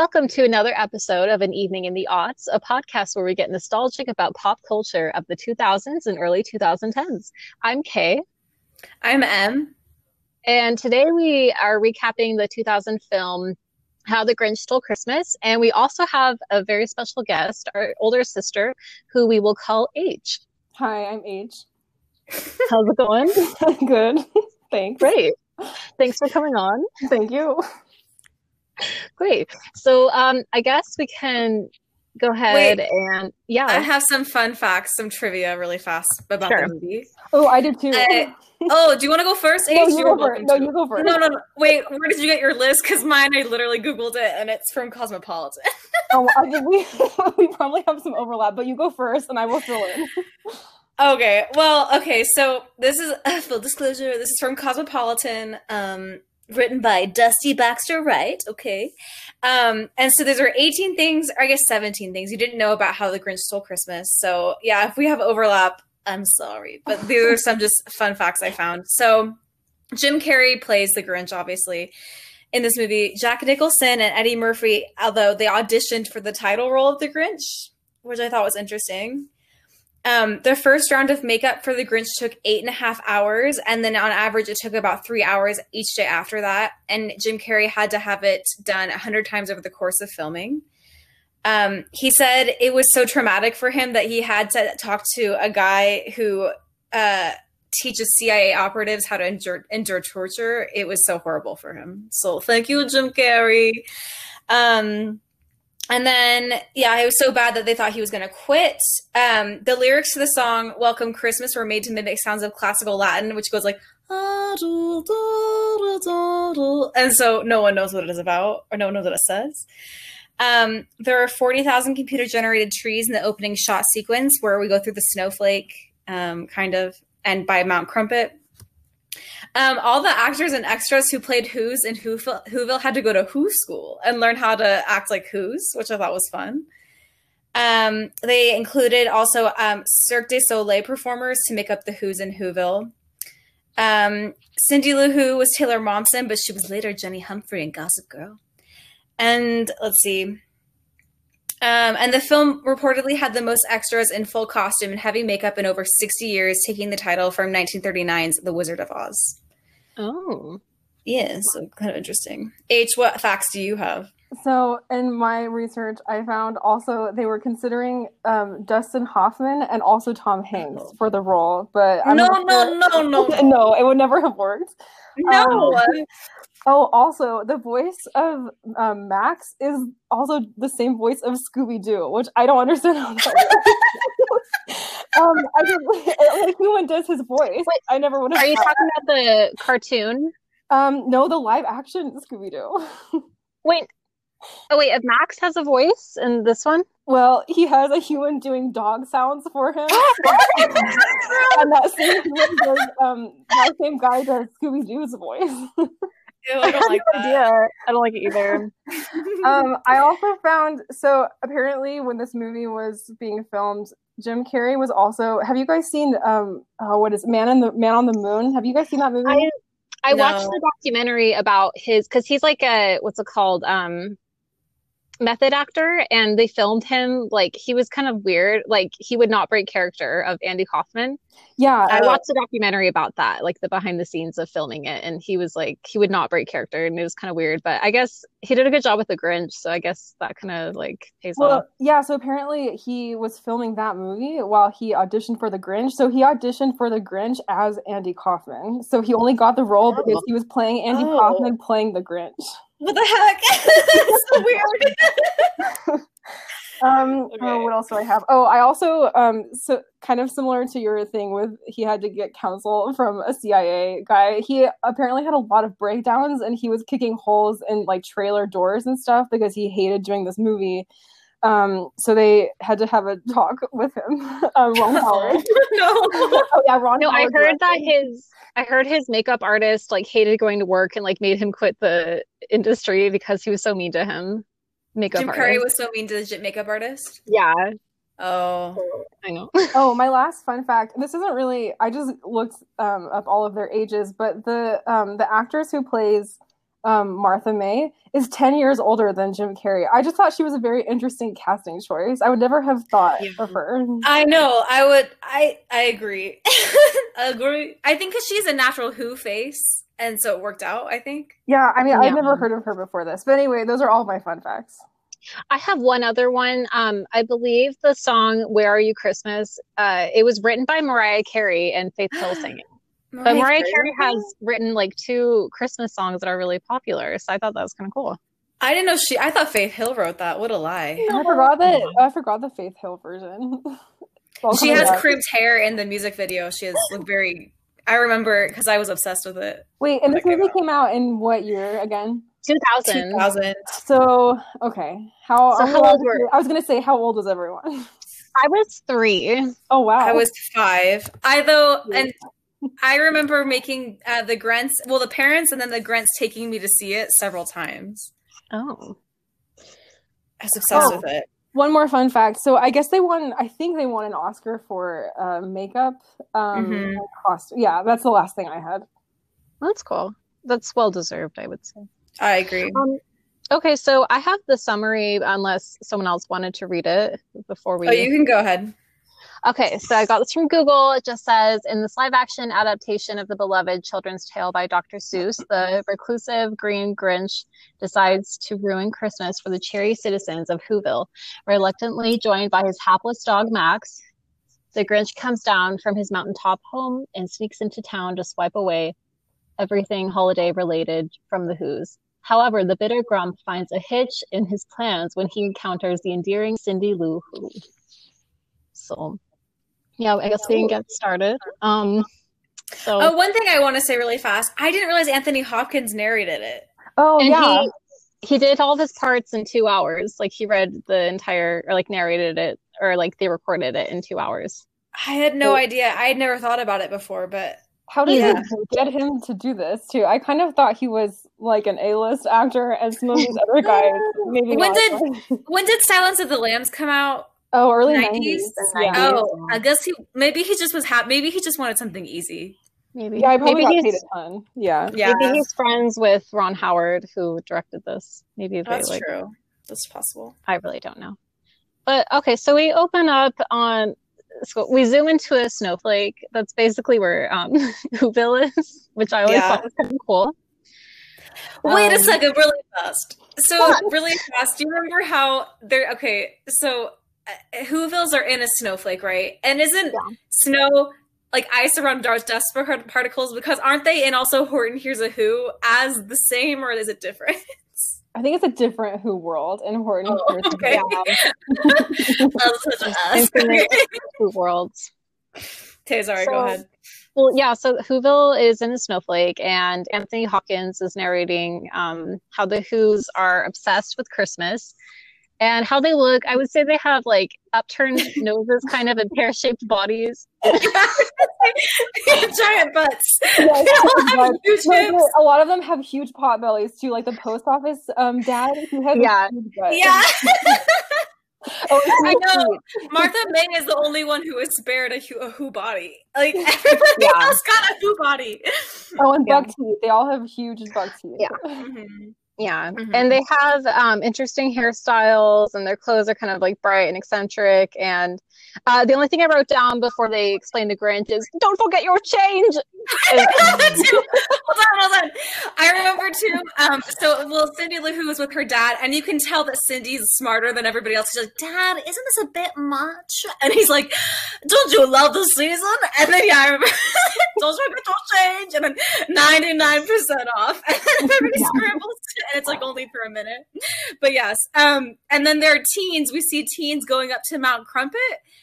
Welcome to another episode of An Evening in the Aughts, a podcast where we get nostalgic about pop culture of the 2000s and early 2010s. I'm Kay. I'm Em. And today we are recapping the 2000 film How the Grinch Stole Christmas. And we also have a very special guest, our older sister, who we will call H. Hi, I'm H. How's it going? Good. Thanks. Great. Thanks for coming on. Thank you. Great. So um, I guess we can go ahead Wait. and yeah. I have some fun facts, some trivia really fast about Sure. the movie. Oh, I did too. Uh, oh, do you want to go first? no, you You're go first. No, you go first. No, no, no. Wait, where did you get your list? Because mine, I literally Googled it and it's from Cosmopolitan. Oh, I did, we we probably have some overlap, but you go first, and I will fill in. Okay, well, okay, so this is uh, full disclosure. This is from Cosmopolitan, um, written by Dusty Baxter Wright. Okay, um, and so these are 18 things, or I guess 17 things you didn't know about how the Grinch stole Christmas. So yeah, if we have overlap, I'm sorry, but these are some just fun facts I found. So Jim Carrey plays the Grinch, obviously. In this movie, Jack Nicholson and Eddie Murphy, although they auditioned for the title role of the Grinch, which I thought was interesting. Um, the first round of makeup for the Grinch took eight and a half hours, and then on average, it took about three hours each day after that. And Jim Carrey had to have it done a hundred times over the course of filming. Um, he said it was so traumatic for him that he had to talk to a guy who uh, teaches CIA operatives how to endure, endure torture. It was so horrible for him. So thank you, Jim Carrey. Um, and then, yeah, it was so bad that they thought he was going to quit. Um, the lyrics to the song "Welcome Christmas" were made to mimic sounds of classical Latin, which goes like, and so no one knows what it is about, or no one knows what it says. Um, there are forty thousand computer-generated trees in the opening shot sequence where we go through the snowflake, um, kind of, and by Mount Crumpet. Um, all the actors and extras who played Who's in Whoville, Whoville had to go to Who school and learn how to act like Who's, which I thought was fun. Um, they included also um, Cirque du Soleil performers to make up the Who's in Whoville. Um, Cindy Lou Who was Taylor Momsen, but she was later Jenny Humphrey in Gossip Girl. And let's see. Um, and the film reportedly had the most extras in full costume and heavy makeup in over 60 years, taking the title from 1939's The Wizard of Oz. Oh. Yeah, so kind of interesting. H, what facts do you have? So, in my research, I found also they were considering um, Dustin Hoffman and also Tom Hanks Oh. for the role, but no, not no, sure- no, no, no, it would never have worked. no. Oh, also, the voice of um, Max is also the same voice of Scooby Doo, which I don't understand how that um, I just, like who does his voice? Wait, I never would have. Are you talking about the cartoon? Um, no, the live action Scooby Doo. Wait. Oh wait, if Max has a voice in this one? well, he has a human doing dog sounds for him, and that same human does, um, that same guy does Scooby Doo's voice. Ew, I don't like no that. idea. I don't like it either. um, I also found so apparently when this movie was being filmed, Jim Carrey was also. Have you guys seen um? Oh, what is Man in the Man on the Moon? Have you guys seen that movie? I I watched the documentary about his because he's like a what's it called um method actor and they filmed him like he was kind of weird like he would not break character of Andy Kaufman. yeah, I Oh. watched a documentary about that like the behind the scenes of filming it and he was like he would not break character and it was kind of weird but I guess he did a good job with the Grinch so I guess that kind of like pays off. Well, yeah, so apparently he was filming that movie while he auditioned for The Grinch. So he auditioned for The Grinch as Andy Kaufman. So he only got the role oh. because Oh. he was playing Andy Oh. Kaufman playing The Grinch. What the heck? so weird. Um, Okay. oh, what else do I have? Oh, I also um, so kind of similar to your thing with he had to get counsel from a CIA guy. He apparently had a lot of breakdowns and he was kicking holes in like trailer doors and stuff because he hated doing this movie. Um, so they had to have a talk with him. um, Ron Howard. no. oh yeah, Ron. No, I heard that directed. his I heard his makeup artist like hated going to work and like made him quit the industry because he was so mean to him. Makeup Jim artist. Carrey was so mean to the j- makeup artist. yeah, Oh. I know. Oh, my last fun fact. This isn't really. I just looked um, up all of their ages, but the um, the actress who plays um, Martha May, is 10 years older than Jim Carrey. I just thought she was a very interesting casting choice. I would never have thought Yeah. of her. I know. I would. I I agree. agree. I think because she's a natural Who face, and so it worked out. I think. Yeah, I mean, Yeah. I'd never heard of her before this. But anyway, those are all my fun facts. I have one other one. Um, I believe the song "Where Are You Christmas." Uh, it was written by Mariah Carey and Faith Hill singing. But Mariah Carey has written like two Christmas songs that are really popular, so I thought that was kind of cool. I didn't know she. I thought Faith Hill wrote that. What a lie. I forgot that. I forgot the Faith Hill version. She has back. crimped hair in the music video. She has looked very. I remember because I was obsessed with it. Wait, and this Okay, movie wow. came out in what year again? 2000. 2000. So okay, how? So I'm how old to were- I was gonna say how old was everyone? I was three. Oh wow, I was five. I though, and I remember making uh, the Grents. Well, the parents and then the Grents taking me to see it several times. Oh, I was obsessed Oh. with it. One more fun fact. So I guess they won. I think they won an Oscar for uh, makeup. Um, Mhm. and costume. Yeah, that's the last thing I had. that's cool. That's well deserved, I would say. I agree. Um, okay, so I have the summary, unless someone else wanted to read it before we. Oh, you can go ahead. Okay, so I got this from Google. It just says in this live action adaptation of the beloved children's tale by Dr. Seuss, the reclusive green Grinch decides to ruin Christmas for the cheery citizens of Whoville. Reluctantly joined by his hapless dog Max, the Grinch comes down from his mountaintop home and sneaks into town to swipe away everything holiday related from the Who's. However, the bitter Grump finds a hitch in his plans when he encounters the endearing Cindy Lou Who. So, yeah, I guess we can get started. Um, so Oh, one thing I want to say really fast. I didn't realize Anthony Hopkins narrated it. Oh and yeah, he he did all of his parts in two hours. Like he read the entire or like narrated it or like they recorded it in two hours. I had no Oh. idea. I had never thought about it before, but how did Yeah. they get him to do this too? I kind of thought he was like an A-list actor, as some of these other guys maybe. When not. did- when did Silence of the Lambs come out? Oh early 90s? nineties? Yeah. Oh, I guess he maybe he just was happy. Maybe he just wanted something easy. Maybe yeah, I probably maybe got paid he's a ton. Yeah. Yeah, maybe he's friends with Ron Howard who directed this. Maybe they that's like true. That's possible. I really don't know. But okay, so we open up on so we zoom into a snowflake. That's basically where um Whoville is, which I always Yeah. thought was kind of cool. Wait a Um, second, really fast. So What? really fast. Do you remember how they're okay? So Whovilles are in a snowflake, right? And isn't Yeah. snow like ice around dust dust par- particles? Because aren't they in also Horton Hears a Who as the same, or is it different? I think it's a different Who world in Horton. Oh, Hears okay. Who. A. Infinite Who worlds. Okay, sorry, So- go ahead. Well, yeah, so Whoville is in a snowflake, and Anthony Hopkins is narrating um, how the Who's are obsessed with Christmas and how they look. I would say they have like upturned noses, kind of, and pear shaped bodies. Giant butts. All have huge hips. a lot of them have huge pot bellies too. Like the post office um, dad, who has Yeah. a huge butt. Yeah, Oh, I know. Martha May is the only one who is spared a, who- a who body. Like everybody Yeah. else got a who body. Oh, and Yeah. buck teeth. They all have huge buck teeth. Yeah. Mhm. Yeah, Mhm. and they have um, interesting hairstyles, and their clothes are kind of like bright and eccentric. And uh, the only thing I wrote down before they explain the Grinch is, "Don't forget your change." hold on, hold on. I remember too. Um, so well, Cindy Lou Who was with her dad, and you can tell that Cindy's smarter than everybody else. She's like, "Dad, isn't this a bit much?" And he's like, "Don't you love the season?" And then yeah, I remember, "Don't forget your change," and then ninety nine percent off, and then everybody scrambles, and it's like only for a minute. But yes, um, and then there are teens. We see teens going up to Mount Crumpet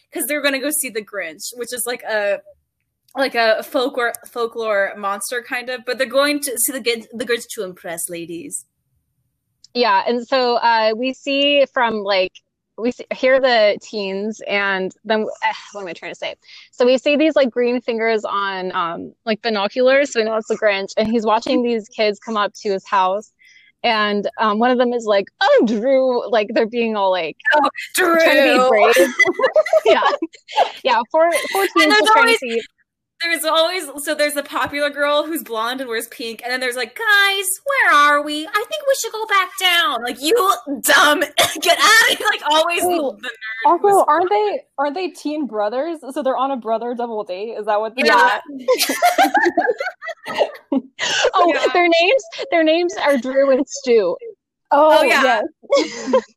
because they're going to go see the Grinch, which is like a like a folklore folklore monster kind of, but they're going to see the Grinch, the Grinch to impress ladies. Yeah, and so uh, we see from like we see, hear the teens, and then eh, what am I trying to say? So we see these like green fingers on um, like binoculars, so we know it's the Grinch, and he's watching these kids come up to his house, and um, one of them is like, "Oh, Drew!" Like they're being all like "Oh, Drew, trying to be brave. yeah, yeah. Four, four teens just trying to always- see. There's always so there's the popular girl who's blonde and wears pink, and then there's like, guys, where are we? I think we should go back down. Like you dumb, get out of here. Like always. Oh, the nerd Also, aren't they aren't they teen brothers? So they're on a brother double date. Is that what? They Yeah. Oh, Yeah. their names their names are Drew and Stu. Oh, Oh, yeah. yes.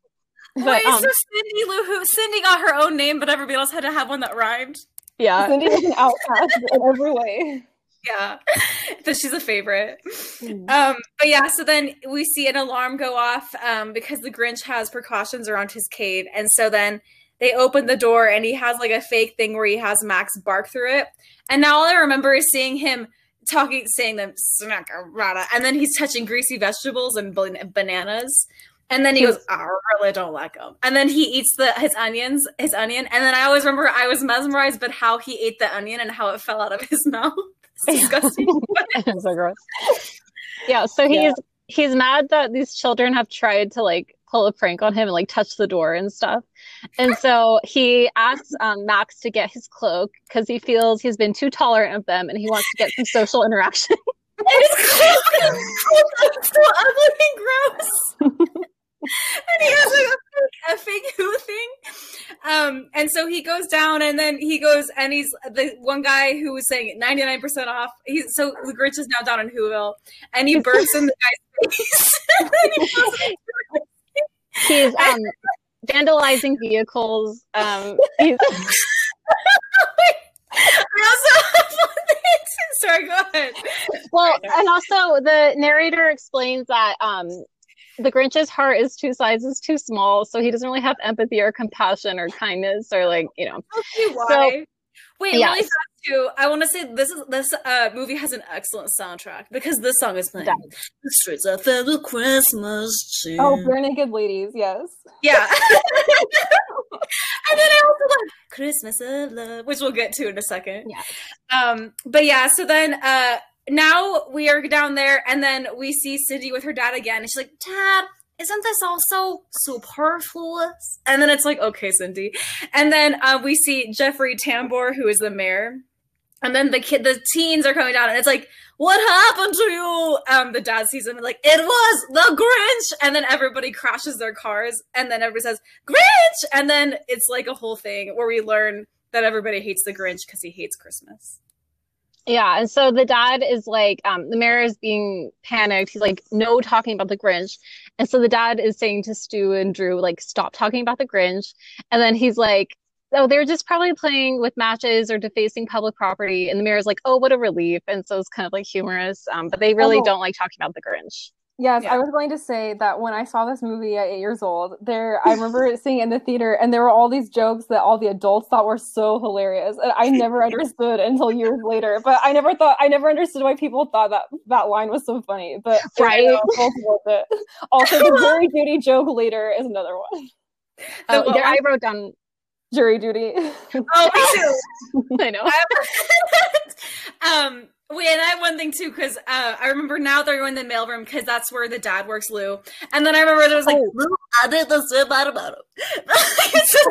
But Wait, um, so Cindy Lou Who Cindy got her own name, but everybody else had to have one that rhymed. Yeah. Cindy is an outcast in every way. Yeah, but she's a favorite. Mm. Um, but yeah, so then we see an alarm go off um, because the Grinch has precautions around his cave, and so then they open the door and he has like a fake thing where he has Max bark through it, and now all I remember is seeing him talking, saying them snack and then he's touching greasy vegetables and bananas. And then he goes, I really don't like them. And then he eats the his onions, his onion. And then I always remember I was mesmerized, but how he ate the onion and how it fell out of his mouth. It's disgusting. It's so gross. Yeah, so he's Yeah. he's mad that these children have tried to like pull a prank on him and like touch the door and stuff. And so he asks um, Max to get his cloak because he feels he's been too tolerant of them and he wants to get some social interaction. it's so ugly and gross. And he has like a fake, a fake who thing. Um, and so he goes down and then he goes and he's the one guy who was saying 99% off. He's so the Grinch is now down in Whoville and he bursts in the guy's face. he He's um vandalizing vehicles. Um he's I also have one thing. Sorry, go ahead. well and also the narrator explains that um the Grinch's heart is two sizes too small, so he doesn't really have empathy or compassion or kindness or like, you know. Why? Wait, yes. really fast too. I want to say this is this uh, movie has an excellent soundtrack because this song is playing. Does. The streets of Federal Christmas tree. Oh, Barenaked Ladies. Yes. yeah. and then I also like Christmas of Love, which we'll get to in a second. Yeah. Um, but yeah, so then uh now we are down there and then we see Cindy with her dad again, and she's like, Dad, isn't this also superfluous? And then it's like, okay, Cindy. And then uh, we see Jeffrey Tambor, who is the mayor. And then the kid, the teens are coming down, and it's like, "What happened to you?" Um, the dad sees him and like, "It was the Grinch." And then everybody crashes their cars, and then everybody says, "Grinch!" And then it's like a whole thing where we learn that everybody hates the Grinch because he hates Christmas. Yeah, and so the dad is like, um, the mayor is being panicked. He's like, no talking about the Grinch. And so the dad is saying to Stu and Drew, like, stop talking about the Grinch. And then he's like, oh, they're just probably playing with matches or defacing public property. And the mayor is like, oh, what a relief. And so it's kind of like humorous. Um, but they really Oh. don't like talking about the Grinch. Yes, Yeah. I was going to say that when I saw this movie at eight years old, there I remember seeing it in the theater, and there were all these jokes that all the adults thought were so hilarious, and I never understood until years later. But I never thought I never understood why people thought that that line was so funny. But Right. you know, both it. Also, the jury duty joke later is another one. Oh, what there, I wrote down, Jury duty. Oh, me too. I know. um, wait, and I have one thing too because uh, I remember now they're going to the mailroom because that's where the dad works, Lou. And then I remember there was like, Oh. Lou, I did the same about about him. so, So,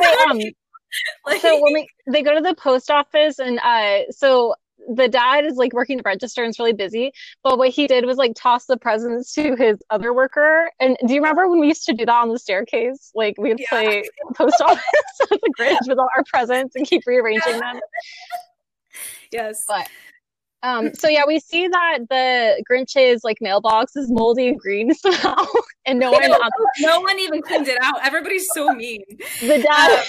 like, so when we, they go to the post office and uh so the dad is like working the register and it's really busy but what he did was like toss the presents to his other worker and do you remember when we used to do that on the staircase like we would Yeah. play post office as a grinch with all our presents and keep rearranging them yes. But- um so yeah we see that the grinch's like mailbox is moldy and green somehow and no one no, um, no one even cleaned it out. Everybody's so mean. The dad,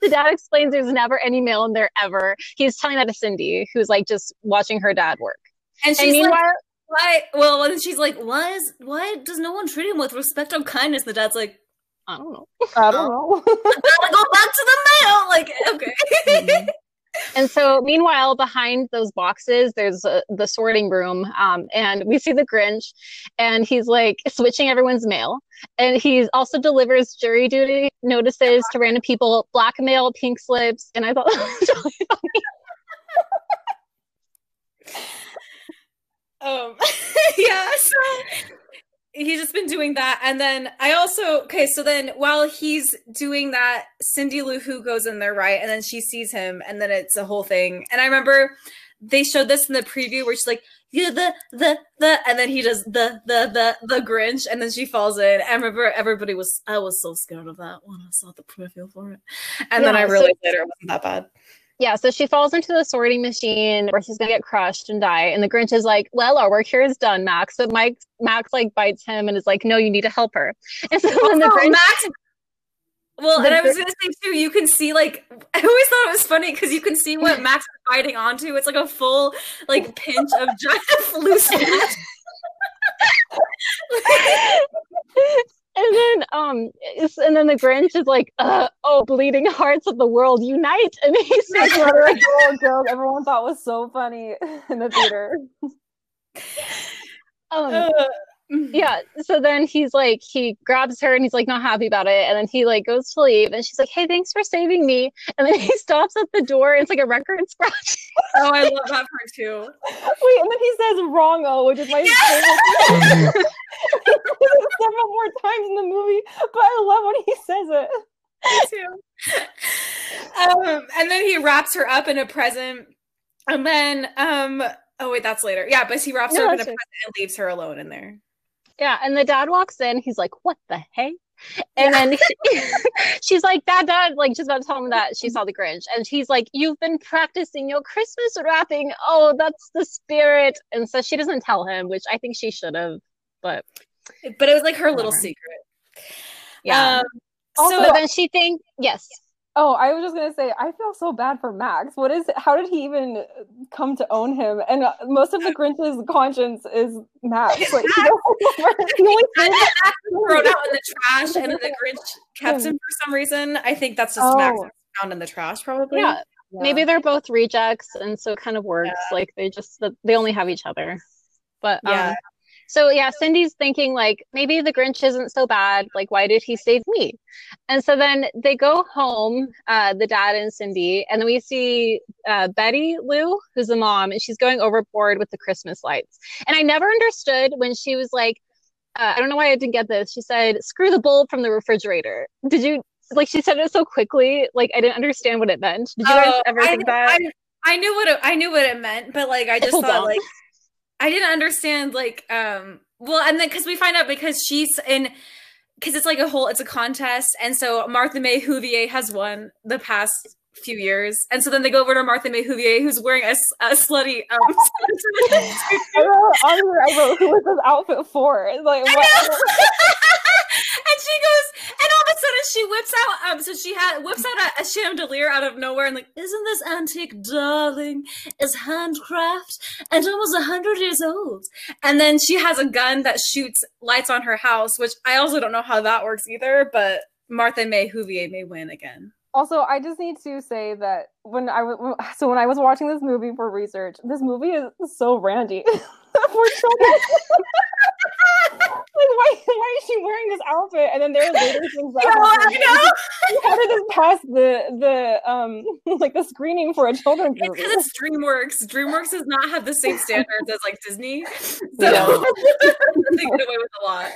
the dad explains there's never any mail in there ever. He's telling that to Cindy, who's like just watching her dad work. And And she's like, meanwhile, why? Well, then she's like, why is why does no one treat him with respect or kindness? The dad's like, I don't know. I don't know. gotta go back to the mail. Like, okay. And so, meanwhile, behind those boxes, there's a, the sorting room, um, and we see the Grinch, and he's like switching everyone's mail, and he also delivers jury duty notices to random people, blackmail, pink slips, and I thought that was really funny. Um, yeah, so he's just been doing that. And then I also okay, so then while he's doing that, Cindy Lou Who goes in there, right? And then she sees him, and then it's a whole thing. And I remember they showed this in the preview where she's like, yeah, the the the and then he does the the the the Grinch, and then she falls in. I remember everybody was I was so scared of that when I saw the preview for it. And Yeah, then I so- realized later it wasn't that bad. Yeah, so she falls into the sorting machine where she's gonna get crushed and die. And the Grinch is like, "Well, our work here is done, Max." But Mike, Max like bites him and is like, "No, you need to help her." And so oh, then the Grinch, Max. Well, The and I was gonna say too, you can see like I always thought it was funny because you can see what Max is biting onto. It's like a full like pinch of giant loose. And then um, and then the Grinch is like, uh, "Oh, bleeding hearts of the world unite!" And he's like, That's another adult joke everyone thought was so funny in the theater. um, Uh, yeah so then he's like he grabs her and he's like not happy about it and then he like goes to leave and she's like hey thanks for saving me and then he stops at the door and it's like a record scratch Oh, I love that part too. Wait, and then he says "wrongo," which is my favorite. thing. he says it several more times in the movie, but I love when he says it. Me too. Um, and then he wraps her up in a present, and then um, oh wait, that's later. Yeah, but he wraps No, her up in a present and leaves her alone in there. Yeah and the dad walks in he's like what the heck and then she's like dad dad like she's about to tell him that she saw the grinch. And he's like you've been practicing your christmas wrapping. Oh that's the spirit. And so she doesn't tell him which i think she should have but But it was like her little secret. yeah. Um, Also, so then she thinks yes Oh, I was just gonna say, I feel so bad for Max. What is? How did he even come to own him? And uh, most of the Grinch's conscience is Max. Like, he he only and then Max was thrown out in the trash, and then the Grinch kept him for some reason. I think that's just Max Oh. was found in the trash, probably. yeah maybe they're both rejects and so it kind of works like they just they only have each other but Yeah. um so yeah cindy's thinking like maybe the grinch isn't so bad. Like why did he save me? And so then they go home uh the dad and cindy and then we see uh betty lou who's the mom and she's going overboard with the christmas lights. And i never understood when she was like uh, i don't know why i didn't get this. She said screw the bulb from the refrigerator. Did you like she said it so quickly like i didn't understand what it meant. Did you guys Oh, ever I, think that? I, I knew what it, I knew what it meant, but like I just Hold thought on. like I didn't understand like um well and then because we find out because she's in because it's like a whole it's a contest and so Martha May Whovier has won the past few years and so then they go over to Martha May Whovier who's wearing a slutty um I wrote, I wrote, who was this outfit for? Like, what? and she goes, and all of a sudden she whips out, um, so she had whips out a, a chandelier out of nowhere, and like, isn't this antique, darling? Is handcraft and almost a hundred years old. And then she has a gun that shoots lights on her house, which I also don't know how that works either. But Martha May Whovier may win again. Also, I just need to say that when I was so when I was watching this movie for research, this movie is so randy for children. like, why, why is she wearing this outfit? And then there are later things that happen. How did this pass the the um like the screening for a children's movie? because it's DreamWorks. DreamWorks does not have the same standards as like Disney, so Yeah. they get away with a lot.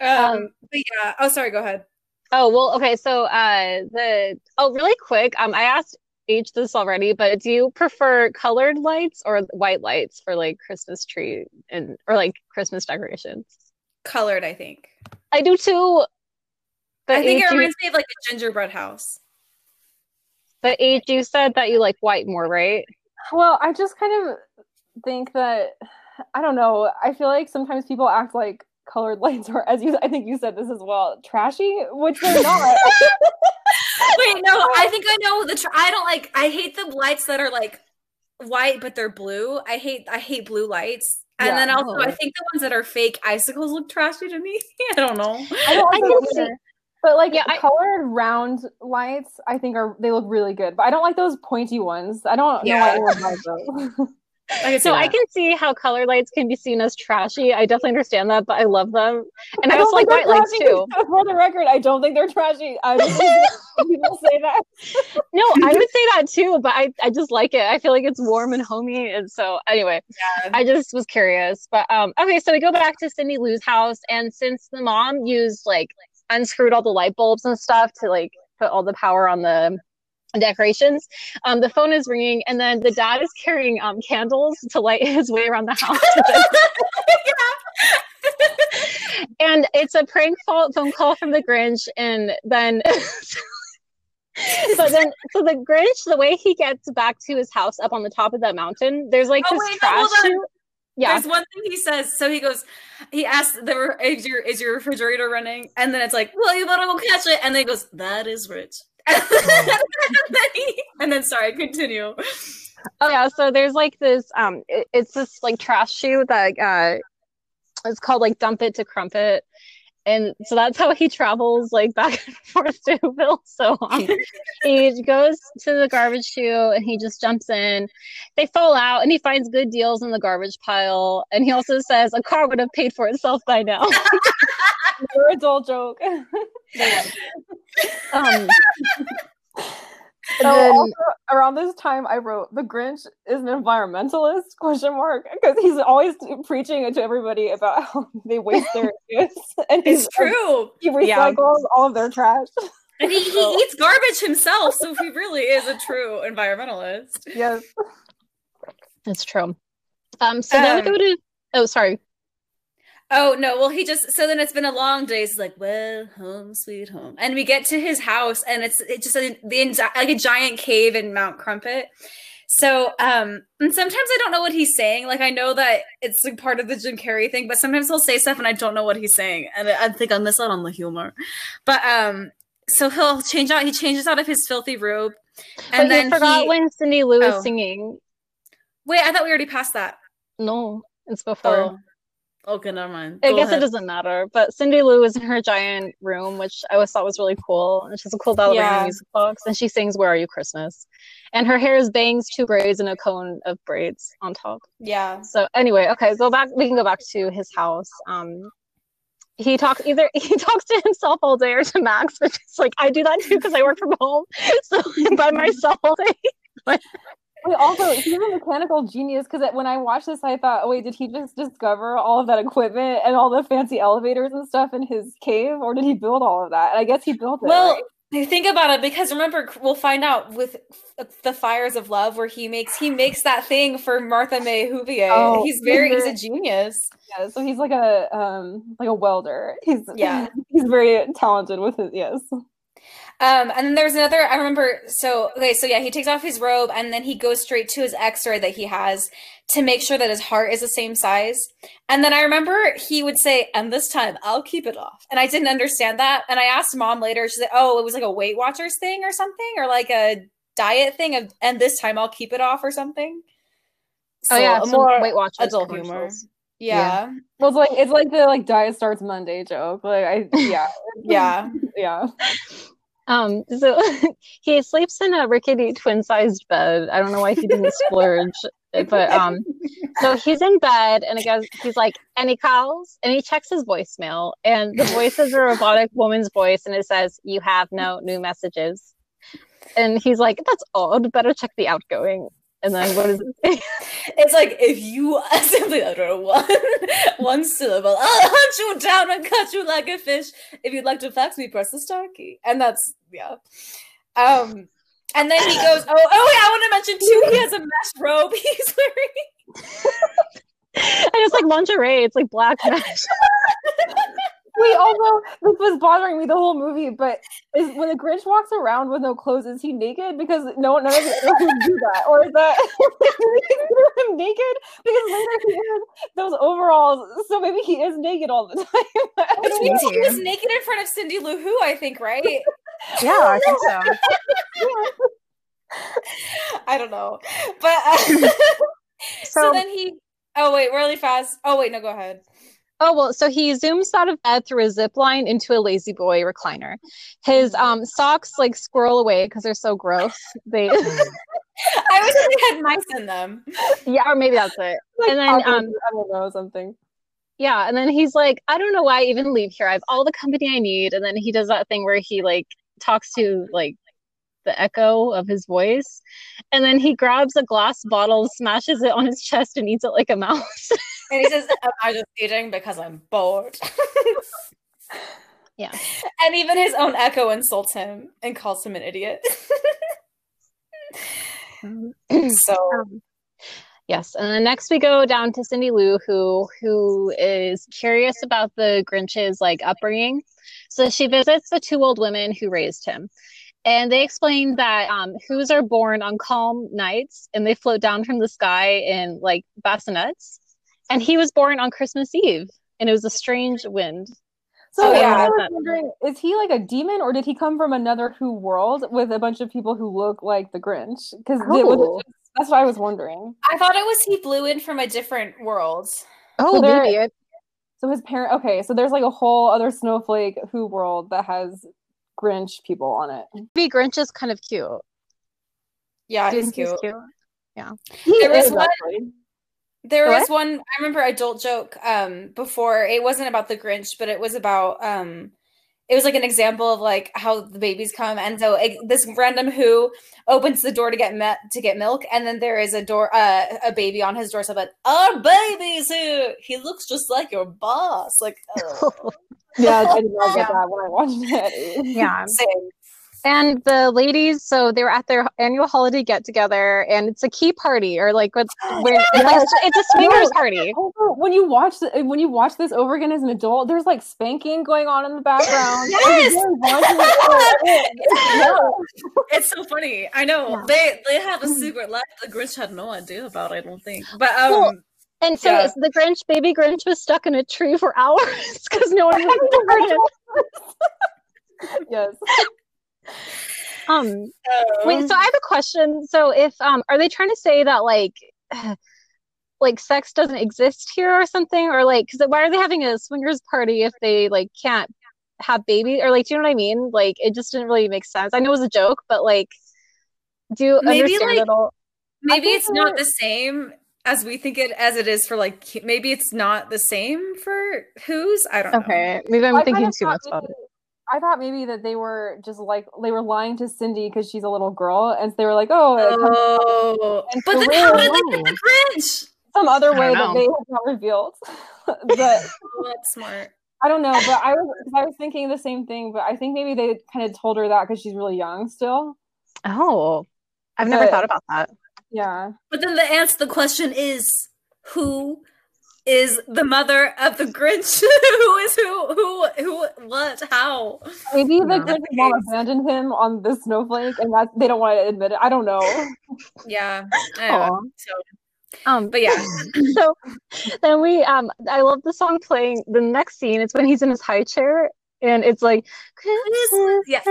um, Um, but yeah. Oh, sorry. Go ahead. Oh, well, okay. So, uh, the oh, really quick. Um, I asked H this already, but do you prefer colored lights or white lights for like Christmas tree and or like Christmas decorations? Colored, I think. I do too. But I think H, it you, reminds me of like a gingerbread house. but age, you said that you like white more, right? Well, I just kind of think that I don't know. I feel like sometimes people act like colored lights are, as you I think you said this as well, trashy, which they're not. Wait, no, I think I know the. Tr- I don't like. I hate the lights that are like white but they're blue. I hate. I hate blue lights. And Yeah. then also, I Oh. think the ones that are fake icicles look trashy to me. I don't know. I don't I like can see- either. But like Yeah, I- colored round lights, I think are they look really good. But I don't like those pointy ones. I don't know why Yeah. anyone those. I So I can see how color lights can be seen as trashy. I definitely understand that, but I love them. And I, also like white lights too. For the record, I don't think they're trashy. I just people say that. No, I would say that too, but I, I just like it. I feel like it's warm and homey. And so anyway, Yeah. I just was curious. But um okay, so we go back to Cindy Lou's house and since the mom used like unscrewed all the light bulbs and stuff to like put all the power on the decorations, um the phone is ringing and then the dad is carrying um candles to light his way around the house. and it's a prank phone phone call from the Grinch and then but then so the Grinch, the way he gets back to his house up on the top of that mountain, there's like Oh, this wait, trash chute. Yeah. There's one thing he says. So he goes, he asks, the, is, your, is your refrigerator running? And then it's like, well, you better go catch it. And then he goes, that is rich. And, then he- and then, sorry, continue. Oh yeah, so there's like this um it- it's this like trash chute that uh it's called like dump it to crumpet. And so that's how he travels like back and forth to Whoville. So um, he goes to the garbage chute and he just jumps in. They fall out and he finds good deals in the garbage pile. And he also says a car would have paid for itself by now. Your adult joke. um, So then- also, around this time, I wrote the Grinch is an environmentalist question mark because he's always preaching it to everybody about how they waste their gifts and he's It's true. he Yeah. recycles all of their trash. And he, he eats garbage himself. So he really is a true environmentalist. Yes. that's true. Um, so then we Um, go to oh sorry. Oh no! Well, he just so then it's been a long day. He's like, "Well, home sweet home," and we get to his house, and it's it's just a, the like a giant cave in Mount Crumpet. So, um, and sometimes I don't know what he's saying. Like I know that it's like part of the Jim Carrey thing, but sometimes he'll say stuff and I don't know what he's saying, and I, I think I miss out on the humor. But um, so he'll change out. He changes out of his filthy robe, and but then you forgot he, when Cindy Lou is Oh. singing. wait. I thought we already passed that. No, it's before. Oh, okay, never mind. I guess ahead. it doesn't matter. But Cindy Lou is in her giant room, which I always thought was really cool. And she's a cool ballerina Yeah. music box. And she sings Where Are You Christmas? And her hair is bangs, two braids, and a cone of braids on top. Yeah. So anyway, okay, go back we can go back to his house. Um he talks either he talks to himself all day or to Max, which is like I do that too because I work from home. So I'm by myself all day. Wait, also, he's a mechanical genius because when I watched this, I thought, oh, wait, did he just discover all of that equipment and all the fancy elevators and stuff in his cave, or did he build all of that? And I guess he built it. Well, right? Think about it because remember we'll find out with the fires of love where he makes he makes that thing for Martha May Whovier. Oh, he's very he's a genius. yeah, so he's like a um like a welder. He's Yeah. he's very talented with his Yes. Um, and then there's another. I remember. So okay, so yeah, he takes off his robe and then he goes straight to his X-ray that he has to make sure that his heart is the same size. And then I remember he would say, "And this time I'll keep it off." And I didn't understand that. And I asked mom later. She said, "Oh, it was like a Weight Watchers thing or something, or like a diet thing of, and this time I'll keep it off or something." Oh yeah, a more Weight Watchers adult humor. commercials. Yeah, Well, it's like it's like the like diet starts Monday joke. Like I yeah yeah. yeah. Um, so he sleeps in a rickety twin-sized bed. I don't know why he didn't splurge, but um, so he's in bed and it goes. He's like, and he calls and he checks his voicemail, and the voice is a robotic woman's voice, and it says, "You have no new messages." And he's like, "That's odd. Better check the outgoing." And then what is it? It's like if you simply utter one one syllable, I'll hunt you down and cut you like a fish. If you'd like to fax me, press the star key. And that's yeah. Um and then he goes, Oh, oh wait, I want to mention too, he has a mesh robe he's wearing. and it's like lingerie. It's like black mesh. Wait, although this was bothering me the whole movie, but is when the Grinch walks around with no clothes, is he naked? Because no none of the others do that, or is that they him naked? Because later he wears those overalls, so maybe he is naked all the time. I Which means he was naked in front of Cindy Lou Who, I think, right? Yeah, I think so. I don't know. But uh, so, So- then he Oh wait, really fast. Oh wait, no, go ahead. Oh well, so he zooms out of bed through a zip line into a La-Z-Boy recliner. His um socks like squirrel away because they're so gross. They I wish they had mice in them. Yeah, or maybe that's it. Like, and then um I don't know something. yeah, and then he's like, I don't know why I even leave here. I have all the company I need. And then he does that thing where he like talks to like the echo of his voice. And then he grabs a glass bottle, smashes it on his chest, and eats it like a mouse. And he says, Am I just eating because I'm bored? Yeah. And even his own echo insults him and calls him an idiot. so Um, yes, and then next we go down to Cindy Lou, who who is curious about the Grinch's like upbringing. So she visits the two old women who raised him, and they explain that um, who's are born on calm nights and they float down from the sky in like bassinets, and he was born on Christmas Eve, and it was a strange wind. So Oh, yeah, yeah. I was wondering, is he like a demon or did he come from another Who world with a bunch of people who look like the Grinch? Because Oh. that's what I was wondering. I thought it was he blew in from a different world. Oh, there- maybe it. So his parent, okay, so there's like a whole other snowflake Who world that has Grinch people on it. Maybe Grinch is kind of cute. Yeah, Do you he's think cute. He There was one- actually. There What? was one I remember adult joke um before it wasn't about the Grinch, but it was about um it was like an example of like how the babies come and so it, this random who opens the door to get met to get milk and then there is a door uh, a baby on his doorstep but our baby's here he looks just like your boss like oh, Yeah, I did not Yeah. get that when I watched it. yeah. same. And the ladies, so they were at their annual holiday get together, and it's a key party, or like what's where it's, like, it's a swingers party. When you watch the, when you watch this over again as an adult, there's like spanking going on in the background. Yes! It's so funny i know Yeah. they they have a secret life the grinch had no idea about i don't think but um Well, And so Yeah. the Grinch, baby Grinch, was stuck in a tree for hours because no one was heard him. yes. Um, uh, wait, so I have a question. So if um, are they trying to say that like, like sex doesn't exist here or something, or like, because why are they having a swingers party if they like can't have baby or like, do you know what I mean? Like, it just didn't really make sense. I know it was a joke, but like, do you Maybe, understand like, it all? maybe it's not they're- the same as we think it as it is for like maybe it's not the same for who's i don't know Okay, maybe I'm I thinking too much about it. Maybe- I thought maybe that they were just like they were lying to Cindy because she's a little girl, and they were like, "Oh, it comes oh And but then how did they get the grinch some other way don't that they have not revealed." but oh, that's smart I don't know. But I was 'cause I was thinking the same thing. But I think maybe they kind of told her that because she's really young still. Oh, I've never But- thought about that. Yeah. but then the answer the question is who is the mother of the grinch who is who who who what how Maybe the No. Grinch's mom abandoned him on the snowflake, and that they don't want to admit it. I don't know. yeah I know. So Um, but yeah so then we um I love the song playing the next scene it's when he's in his high chair and it's like Christmas Yeah.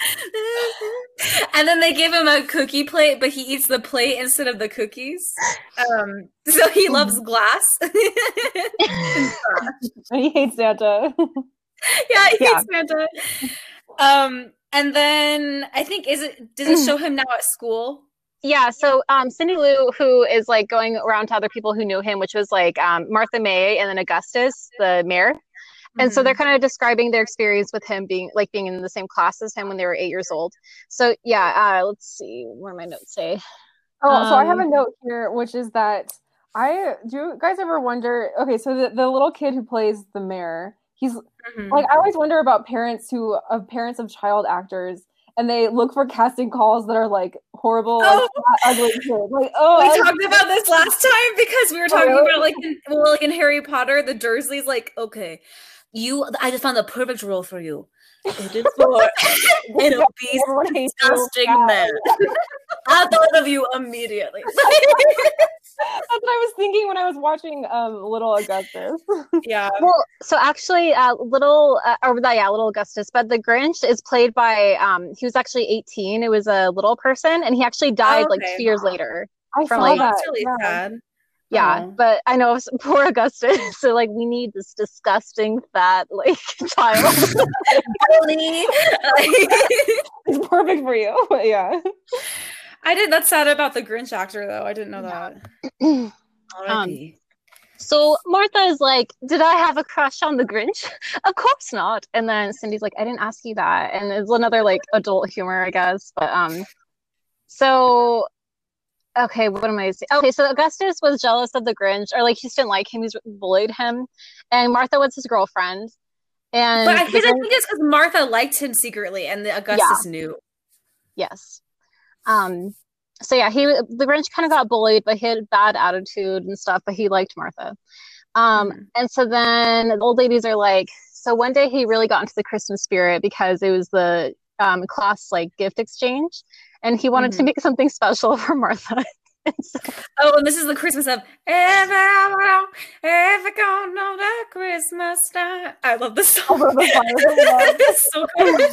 Time here. and then they give him a cookie plate, but he eats the plate instead of the cookies. Um, so he loves glass. And he hates Santa. yeah, he Yeah. hates Santa. Um, and then I think is it does it show him now at school? yeah so um Cindy Lou who is like going around to other people who knew him which was like um Martha May and then Augustus the mayor and so they're kind of describing their experience with him being like being in the same class as him when they were eight years old so yeah uh let's see where my notes say Oh, so I have a Um, note here, which is that I do you guys ever wonder? Okay, so the, the little kid who plays the mayor, he's Mhm. like I always wonder about parents who of parents of child actors, and they look for casting calls that are like horrible, like, Oh. fat, ugly kids. Like, oh, we I- talked about this last time because we were Oh, talking really? about like in, well, like in Harry Potter, the Dursleys like, okay, you I just found the perfect role for you. It is for an obese, everyone hates you. disgusting man. I thought of you immediately. That's what I was thinking when I was watching um Little Augustus. yeah. Well, so actually, uh, little, uh, or yeah, little Augustus, but the Grinch is played by, um, he was actually 18. It was a little person, and he actually died like okay. two years later. I From, saw like- that. That's really yeah. sad. Yeah, Oh. but I know poor Augustus. So like, we need this disgusting fat like child. It's perfect for you. But yeah. I did. That's sad about the Grinch actor, though. I didn't know that. Um, So Martha is like, "Did I have a crush on the Grinch? Of course not." And then Cindy's like, "I didn't ask you that." And it's another like adult humor, I guess. But um, so okay, what am I saying? Okay, so Augustus was jealous of the Grinch, or like he just didn't like him. He's bullied him, and Martha was his girlfriend. And but I think, Grinch- it's because Martha liked him secretly, and the Augustus knew. Yes. Um, so yeah, he the Grinch kind of got bullied, but he had bad attitude and stuff, but he liked Martha. Um, Mhm. and so then the old ladies are like, so one day he really got into the Christmas spirit because it was the um class like gift exchange, and he wanted to Mhm. make something special for Martha. and so, Oh, and this is the Christmas of ever, ever, gonna know the Christmas time. I love this song. Fire. it's so good.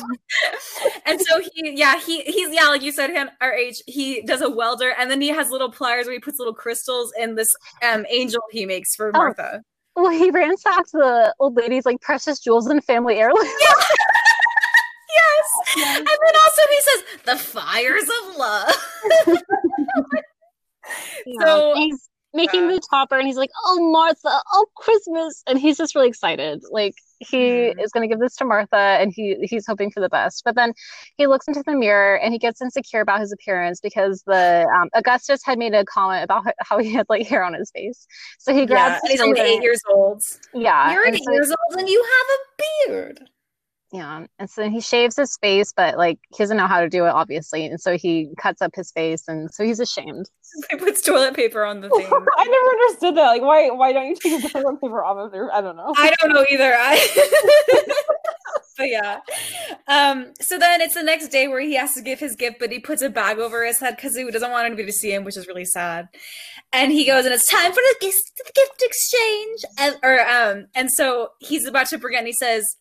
and so he, yeah, he he's yeah, like you said, him our age. He does a welder, and then he has little pliers where he puts little crystals in this um angel he makes for Oh. Martha. well, he ransacked the old lady's like precious jewels and family heirlooms. Yes. And then also he says the fires of love. Yeah. So- he's making Yeah. the topper and he's like, Oh Martha, oh Christmas and he's just really excited. Like he Mhm. is gonna give this to Martha and he he's hoping for the best. But then he looks into the mirror and he gets insecure about his appearance because the um, Augustus had made a comment about how he had like hair on his face. So he grabs and he's only eight years old. Yeah. You're eight so- years old and you have a beard. Yeah, and so he shaves his face, but like he doesn't know how to do it, obviously, and so he cuts up his face, and so he's ashamed. He puts toilet paper on the thing. I never understood that. Like, why? Why don't you take the toilet paper off of there? I don't know. I don't know either. I but yeah. Um, so then it's the next day where he has to give his gift, but he puts a bag over his head because he doesn't want anybody to see him, which is really sad. And he goes, and it's time for the gift, the gift exchange. And or um, and so he's about to bring it, and he says,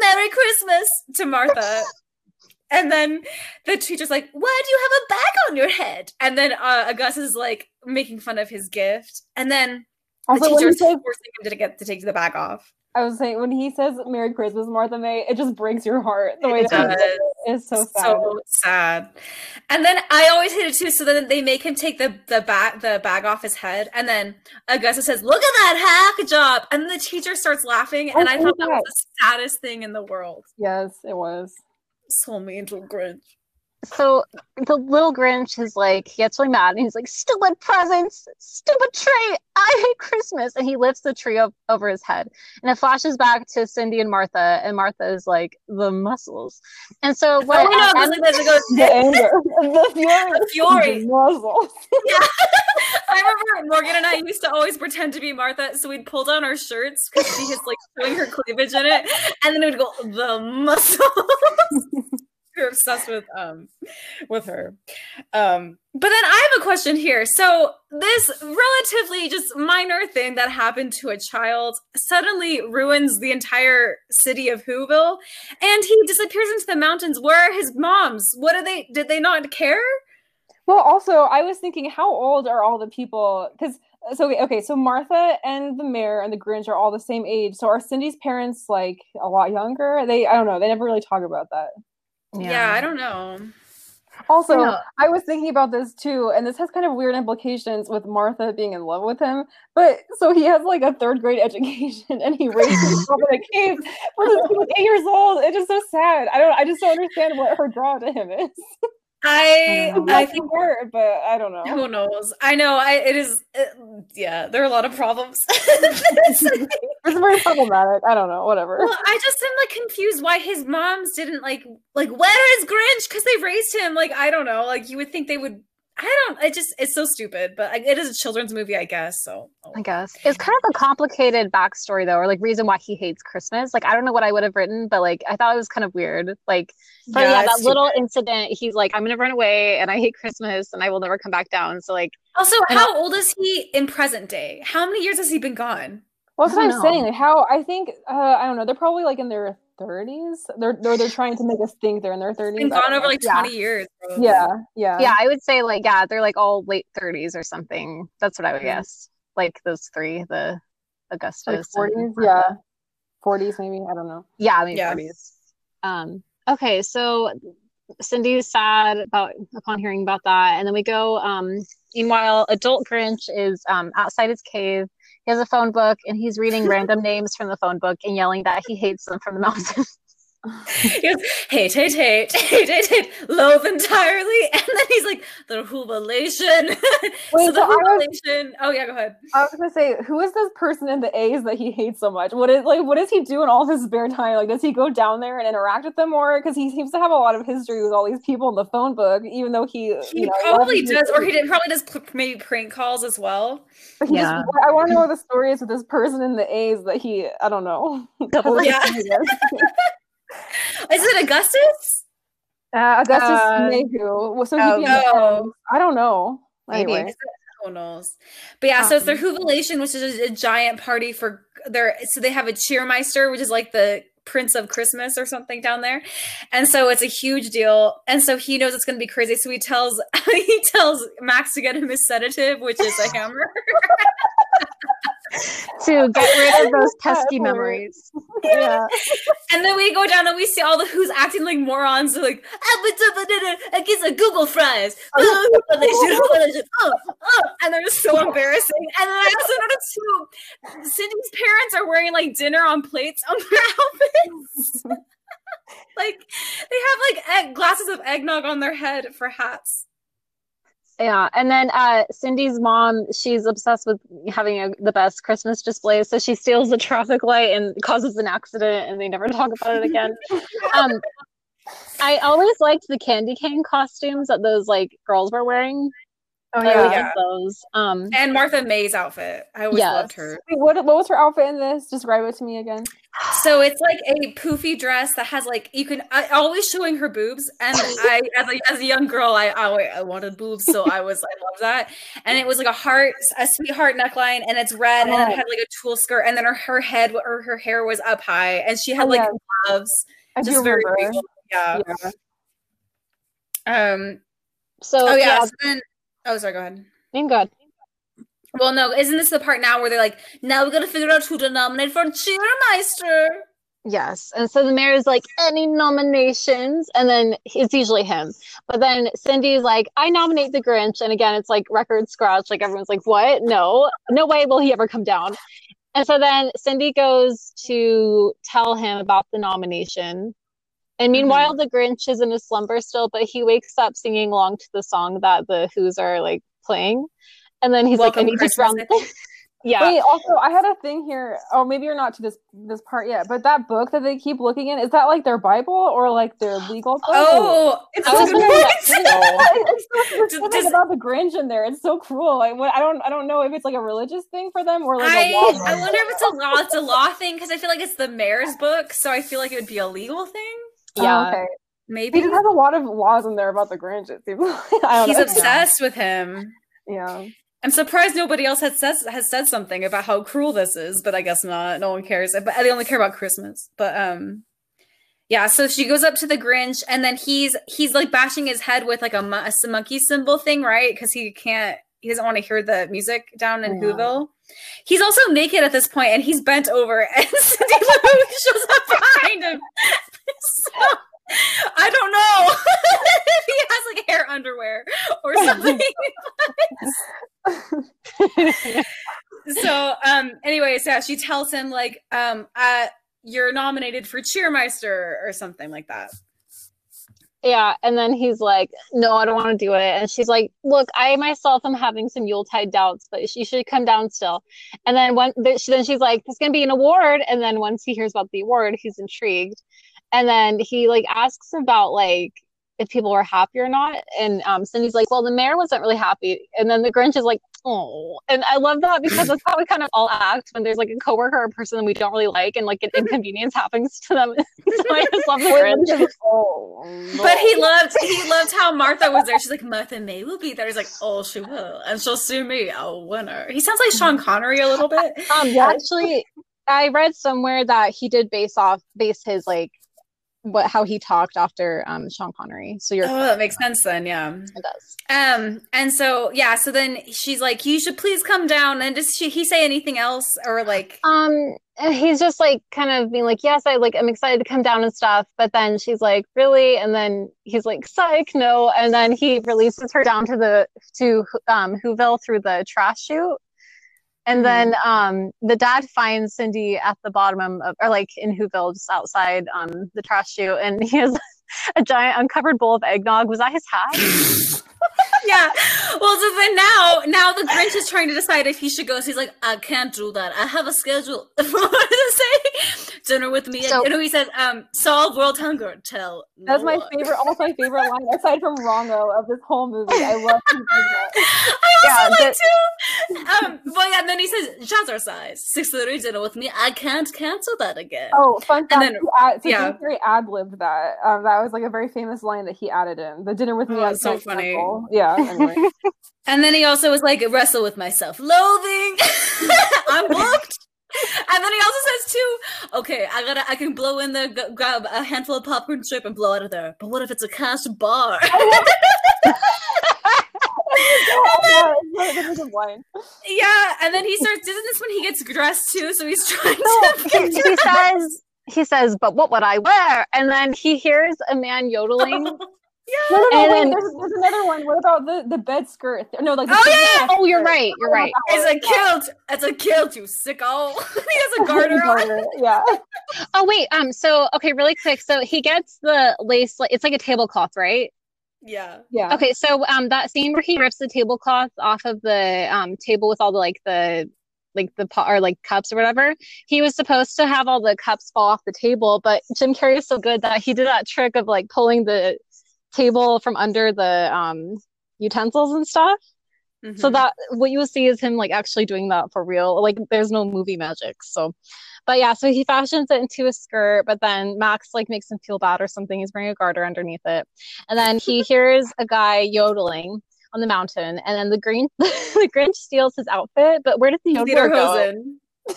"Merry Christmas" to Martha. And then the teacher's like, "Why do you have a bag on your head?" And then uh, Augustus is like making fun of his gift, and then the Also, when he teacher's says, forcing him to get to take the bag off. I was saying when he says "Merry Christmas, Martha May," it just breaks your heart. The way It that he does. Says it is so sad. so sad. And then I always hate it too. So then they make him take the the bag the bag off his head, and then Augusta says, "Look at that hack job!" And the teacher starts laughing, and Oh, I thought that was the saddest thing in the world. yes, it was. So mean to Grinch. So the little Grinch is like, he gets really mad and he's like, stupid presents, stupid tree, I hate Christmas. And he lifts the tree up over his head. And it flashes back to Cindy and Martha, and Martha is like, the muscles. And so oh, what? oh, no, it goes, it goes, The anger, the fury, The fury. the muzzle. I remember Morgan and I used to always pretend to be Martha, so we'd pull down our shirts because she is like showing her cleavage in it, and then it would go the muscles. were obsessed with um with her. Um, but then I have a question here. So this relatively just minor thing that happened to a child suddenly ruins the entire city of Whoville, and he disappears into the mountains. Where are his moms? What are they? Did they not care? Well, also, I was thinking, how old are all the people? Because so okay, so Martha and the mayor and the Grinch are all the same age. So are Cindy's parents like a lot younger? They, I don't know. They never really talk about that. Yeah I don't know. Also, know. I was thinking about this too, and this has kind of weird implications with Martha being in love with him. But so he has like a third grade education, and he raised himself in a cave when he was eight years old. It's just so sad. I don't. I just don't understand what her draw to him is. I Um, I I think her, but I don't know. who knows. I know. I it is. It, yeah, there are a lot of problems. It's very problematic. I don't know. Whatever. well, I just am like confused why his moms didn't like like where is Grinch because they raised him. Like I don't know. Like you would think they would. I don't. It just it's so stupid. But I, it is a children's movie, I guess. So oh. I guess it's kind of a complicated backstory though, or like reason why he hates Christmas. Like I don't know what I would have written, but like I thought it was kind of weird. Like, but yeah, it's that too little bad. incident, he's like, I'm gonna run away, and I hate Christmas, and I will never come back down. So like, Also, how old is he in present day? How many years has he been gone? Well, that's what I'm know. saying. How I think uh, I don't know. They're probably like in their 30s. They're they're, they're trying to make us think they're in their 30s. Been I gone over like Yeah. twenty years. Bro. yeah, yeah, yeah, I would say like yeah, they're like all late 30s or something. That's what I would Mhm. guess. like those three, the Like Augustus. forties, and- yeah. Forties maybe. I don't know. Yeah, maybe Yeah. 40s. Um, okay, so Cindy's sad about upon hearing about that, and then we go. Um, meanwhile, adult Grinch is um outside his cave. He has a phone book, and he's reading random names from the phone book and yelling that he hates them from the mountain. He goes, hate, hate, hate, hate, hate, hate, loathe entirely. And then he's like, the Whobilation. so the so I was- Oh, yeah, go ahead. I was gonna say, who is this person in the A's that he hates so much? What is like, what does he do in all his spare time? Like, does he go down there and interact with them more? Because he seems to have a lot of history with all these people in the phone book, even though he, He you know, probably does, or he did, probably does p- maybe prank calls as well. But he Yeah. just, I want to know what the story is with this person in the A's that he, I don't know. Double Yeah. Is it Augustus? uh, Augustus Uh, Maywho. So he'd oh, be in the no. I don't know. Maybe. Anyway, Who knows? But yeah, so it's their Um, jubilation, which is a, a giant party for their. So they have a cheermeister, which is like the Prince of Christmas or something down there, and so it's a huge deal. And so he knows it's going to be crazy. So he tells he tells Max to get him his sedative, which is a hammer. to get rid of those pesky memories. yeah. and then we go down and we see all the who's acting like morons. They're like, ah, uh, uh, uh, I guess a Google fries. Oh, oh jubilation, jubilation, oh, oh," and they're just so embarrassing. And then I also noticed too, Cindy's parents are wearing like dinner on plates on their outfits. like they have like egg, glasses of eggnog on their head for hats. Yeah, and then uh, Cindy's mom, she's obsessed with having a, the best Christmas display, so she steals the traffic light and causes an accident, and they never talk about it again. um, I always liked the candy cane costumes that those like girls were wearing. Oh I yeah. loved yeah. those. Um, And Martha May's outfit. I always Yes. loved her. Wait, what, what was her outfit in this? Describe it to me again. So it's like a poofy dress that has like you can I, always showing her boobs, and I as a as a young girl I I, I wanted boobs, so I was I loved that, and it was like a heart a sweetheart neckline, and it's red, and it had like a tulle skirt, and then her her head or her hair was up high, and she had Oh, like yeah. gloves, I just very remember. regal. yeah. Yeah. Um. so Oh yeah. yeah, so then, oh, sorry. Go ahead. I'm good. Well, no, isn't this the part now where they're like, now we got to figure out who to nominate for cheermeister? Yes, and so the mayor is like, any nominations, and then it's usually him. But then Cindy's like, I nominate the Grinch, and again, it's like record scratch. Like everyone's like, what? No, no way will he ever come down. And so then Cindy goes to tell him about the nomination. And mm-hmm. meanwhile, the Grinch is in a slumber still, but he wakes up singing along to the song that the Who's are like playing. And then he's Welcome like, I need to Christmas, drown. I yeah. Wait, also, I had a thing here. Oh, maybe you're not to this this part yet, but that book that they keep looking in is that like their Bible or like their legal book? Oh, it's I so was good. wondering it's so Does- about the Grinch in there. It's so cruel. Like, what, I don't, I don't know if it's like a religious thing for them or like I, a law. I wonder if it's a law. It's a law thing because I feel like it's the mayor's book, so I feel like it would be a legal thing. Yeah. Oh, okay. Maybe He just has a lot of laws in there about the Grinch. It seems. Like. He's know. obsessed with him. Yeah. I'm surprised nobody else has said has said something about how cruel this is, but I guess not. No one cares. But they only care about Christmas. But um, yeah. So she goes up to the Grinch, and then he's he's like bashing his head with like a, mon- a monkey cymbal thing, right? Because he can't. He doesn't want to hear the music down in Yeah. Whoville. He's also naked at this point, and he's bent over, and Cindy Lou shows up behind him. So, I don't know if he has like hair underwear or something. so um anyways yeah she tells him like um uh you're nominated for cheermeister or something like that Yeah, and then he's like, "No, I don't want to do it." And she's like, "Look, I myself am having some Yuletide doubts, but you should come down still." And then when then she's like, "There's gonna be an award." And then once he hears about the award, he's intrigued, and then he like asks about like if people were happy or not. And um, Cindy's like, "Well, the mayor wasn't really happy." And then the Grinch is like, "Oh," and I love that because that's how we kind of all act when there's like a coworker or a person we don't really like, and like an inconvenience happens to them. so I just love the Grinch. oh, but he loved he loved how martha was there she's like martha may will be there he's like oh she will and she'll sue me a winner he sounds like sean connery a little bit Um, Yeah. actually, I read somewhere that he did base off base his like what how he talked after um Sean Connery. So you're Oh, that makes sense then. Yeah. it does. Um, and so yeah, so then she's like, "You should please come down." And does she, he say anything else, or like, Um, he's just like kind of being like, yes, I like I'm excited to come down and stuff. But then she's like, really? And then he's like, psych, no. And then he releases her down to the to um Whoville through the trash chute. And then um the dad finds Cindy at the bottom of or like in Whoville just outside um the trash chute and he has a giant uncovered bowl of eggnog. Was that his hat? yeah. Well, so then now, now the Grinch is trying to decide if he should go. So he's like, "I can't do that. I have a schedule." what did it say? Dinner with me. So- and he says, "Um, solve world hunger. Tell." That's no my one." favorite, almost my favorite line aside from Rongo of this whole movie. I love him. I also Yeah, like too. Um, but yeah, and then he says, "Jazzercise. Six thirty dinner with me. I can't cancel that again." Oh, fun fact! then- he so yeah. Jim ad libbed that. Um, that was like a very famous line that he added in the dinner with me. Oh, that's so funny. Yeah. Anyway. And then he also was like, wrestle with myself. Loathing. I'm booked. And then he also says too, okay, I gotta, I can blow in there, g- grab a handful of popcorn strip and blow out of there. But what if it's a cash bar? Oh yeah, it's a good line. yeah, and then he starts. Isn't this when he gets dressed too? So he's trying No, to. he, he says he says, but what would I wear? And then he hears a man yodeling. yeah. No, no, no. And wait, there's, there's another one. What about the the bed skirt? No, like. Oh, yeah, bed Oh, you're right. You're right. It's a kilt. It's a kilt, you sicko. he has a garter on. Garter, Yeah. Oh wait. Um. So okay, really quick. So he gets the lace. Like it's like a tablecloth, right? Yeah. Yeah. Okay. So um, that scene where he rips the tablecloth off of the um table with all the like the like the pot or like cups or whatever. He was supposed to have all the cups fall off the table, but Jim Carrey is so good that he did that trick of like pulling the table from under the um utensils and stuff. So Mhm. that what you will see is him like actually doing that for real. Like there's no movie magic. So but yeah, so he fashions it into a skirt, but then Max like makes him feel bad or something. He's wearing a garter underneath it. And then he hears a guy yodeling on the mountain, and then the green the Grinch steals his outfit, but where did the go?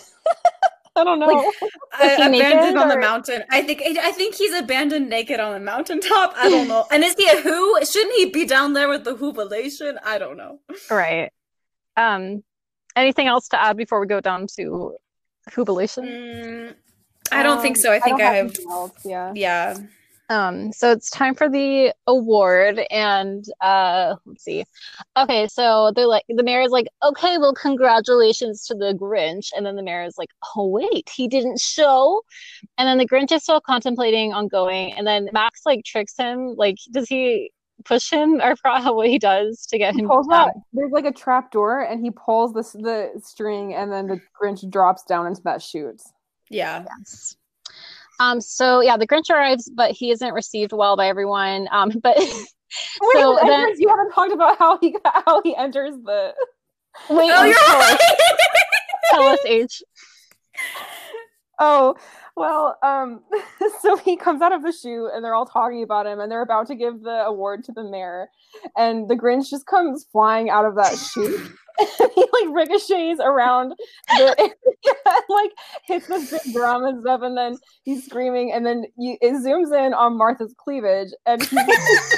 I don't know. Like, I, abandoned on the mountain. I think I think he's abandoned naked on the mountaintop. I don't know. And is he a who? Shouldn't he be down there with the Whobilation? I don't know. Right. Um anything else to add before we go down to Whobilation? Mm, I don't think Um, so. I think I have. else, Yeah. Yeah. Um, so it's time for the award, and uh, let's see. Okay, so they're like the mayor is like, okay, well, congratulations to the Grinch, and then the mayor is like, oh wait, he didn't show, and then the Grinch is still contemplating on going, and then Max like tricks him, like, does he push him? or forgot what he does to get He him. pulls out. There's like a trap door, and he pulls this the string, and then the Grinch drops down into that chute. Yeah. Yes. Um, so yeah, the Grinch arrives, but he isn't received well by everyone. Um, but Wait, So then- entrance, you haven't talked about how he how he enters the. wait, Oh, you're tell us- right. tell us, H. Oh well, um, so he comes out of the chute, and they're all talking about him, and they're about to give the award to the mayor, and the Grinch just comes flying out of that and he like ricochets around the area like hits this big drum and stuff, and then he's screaming, and then you, it zooms in on Martha's cleavage, and he's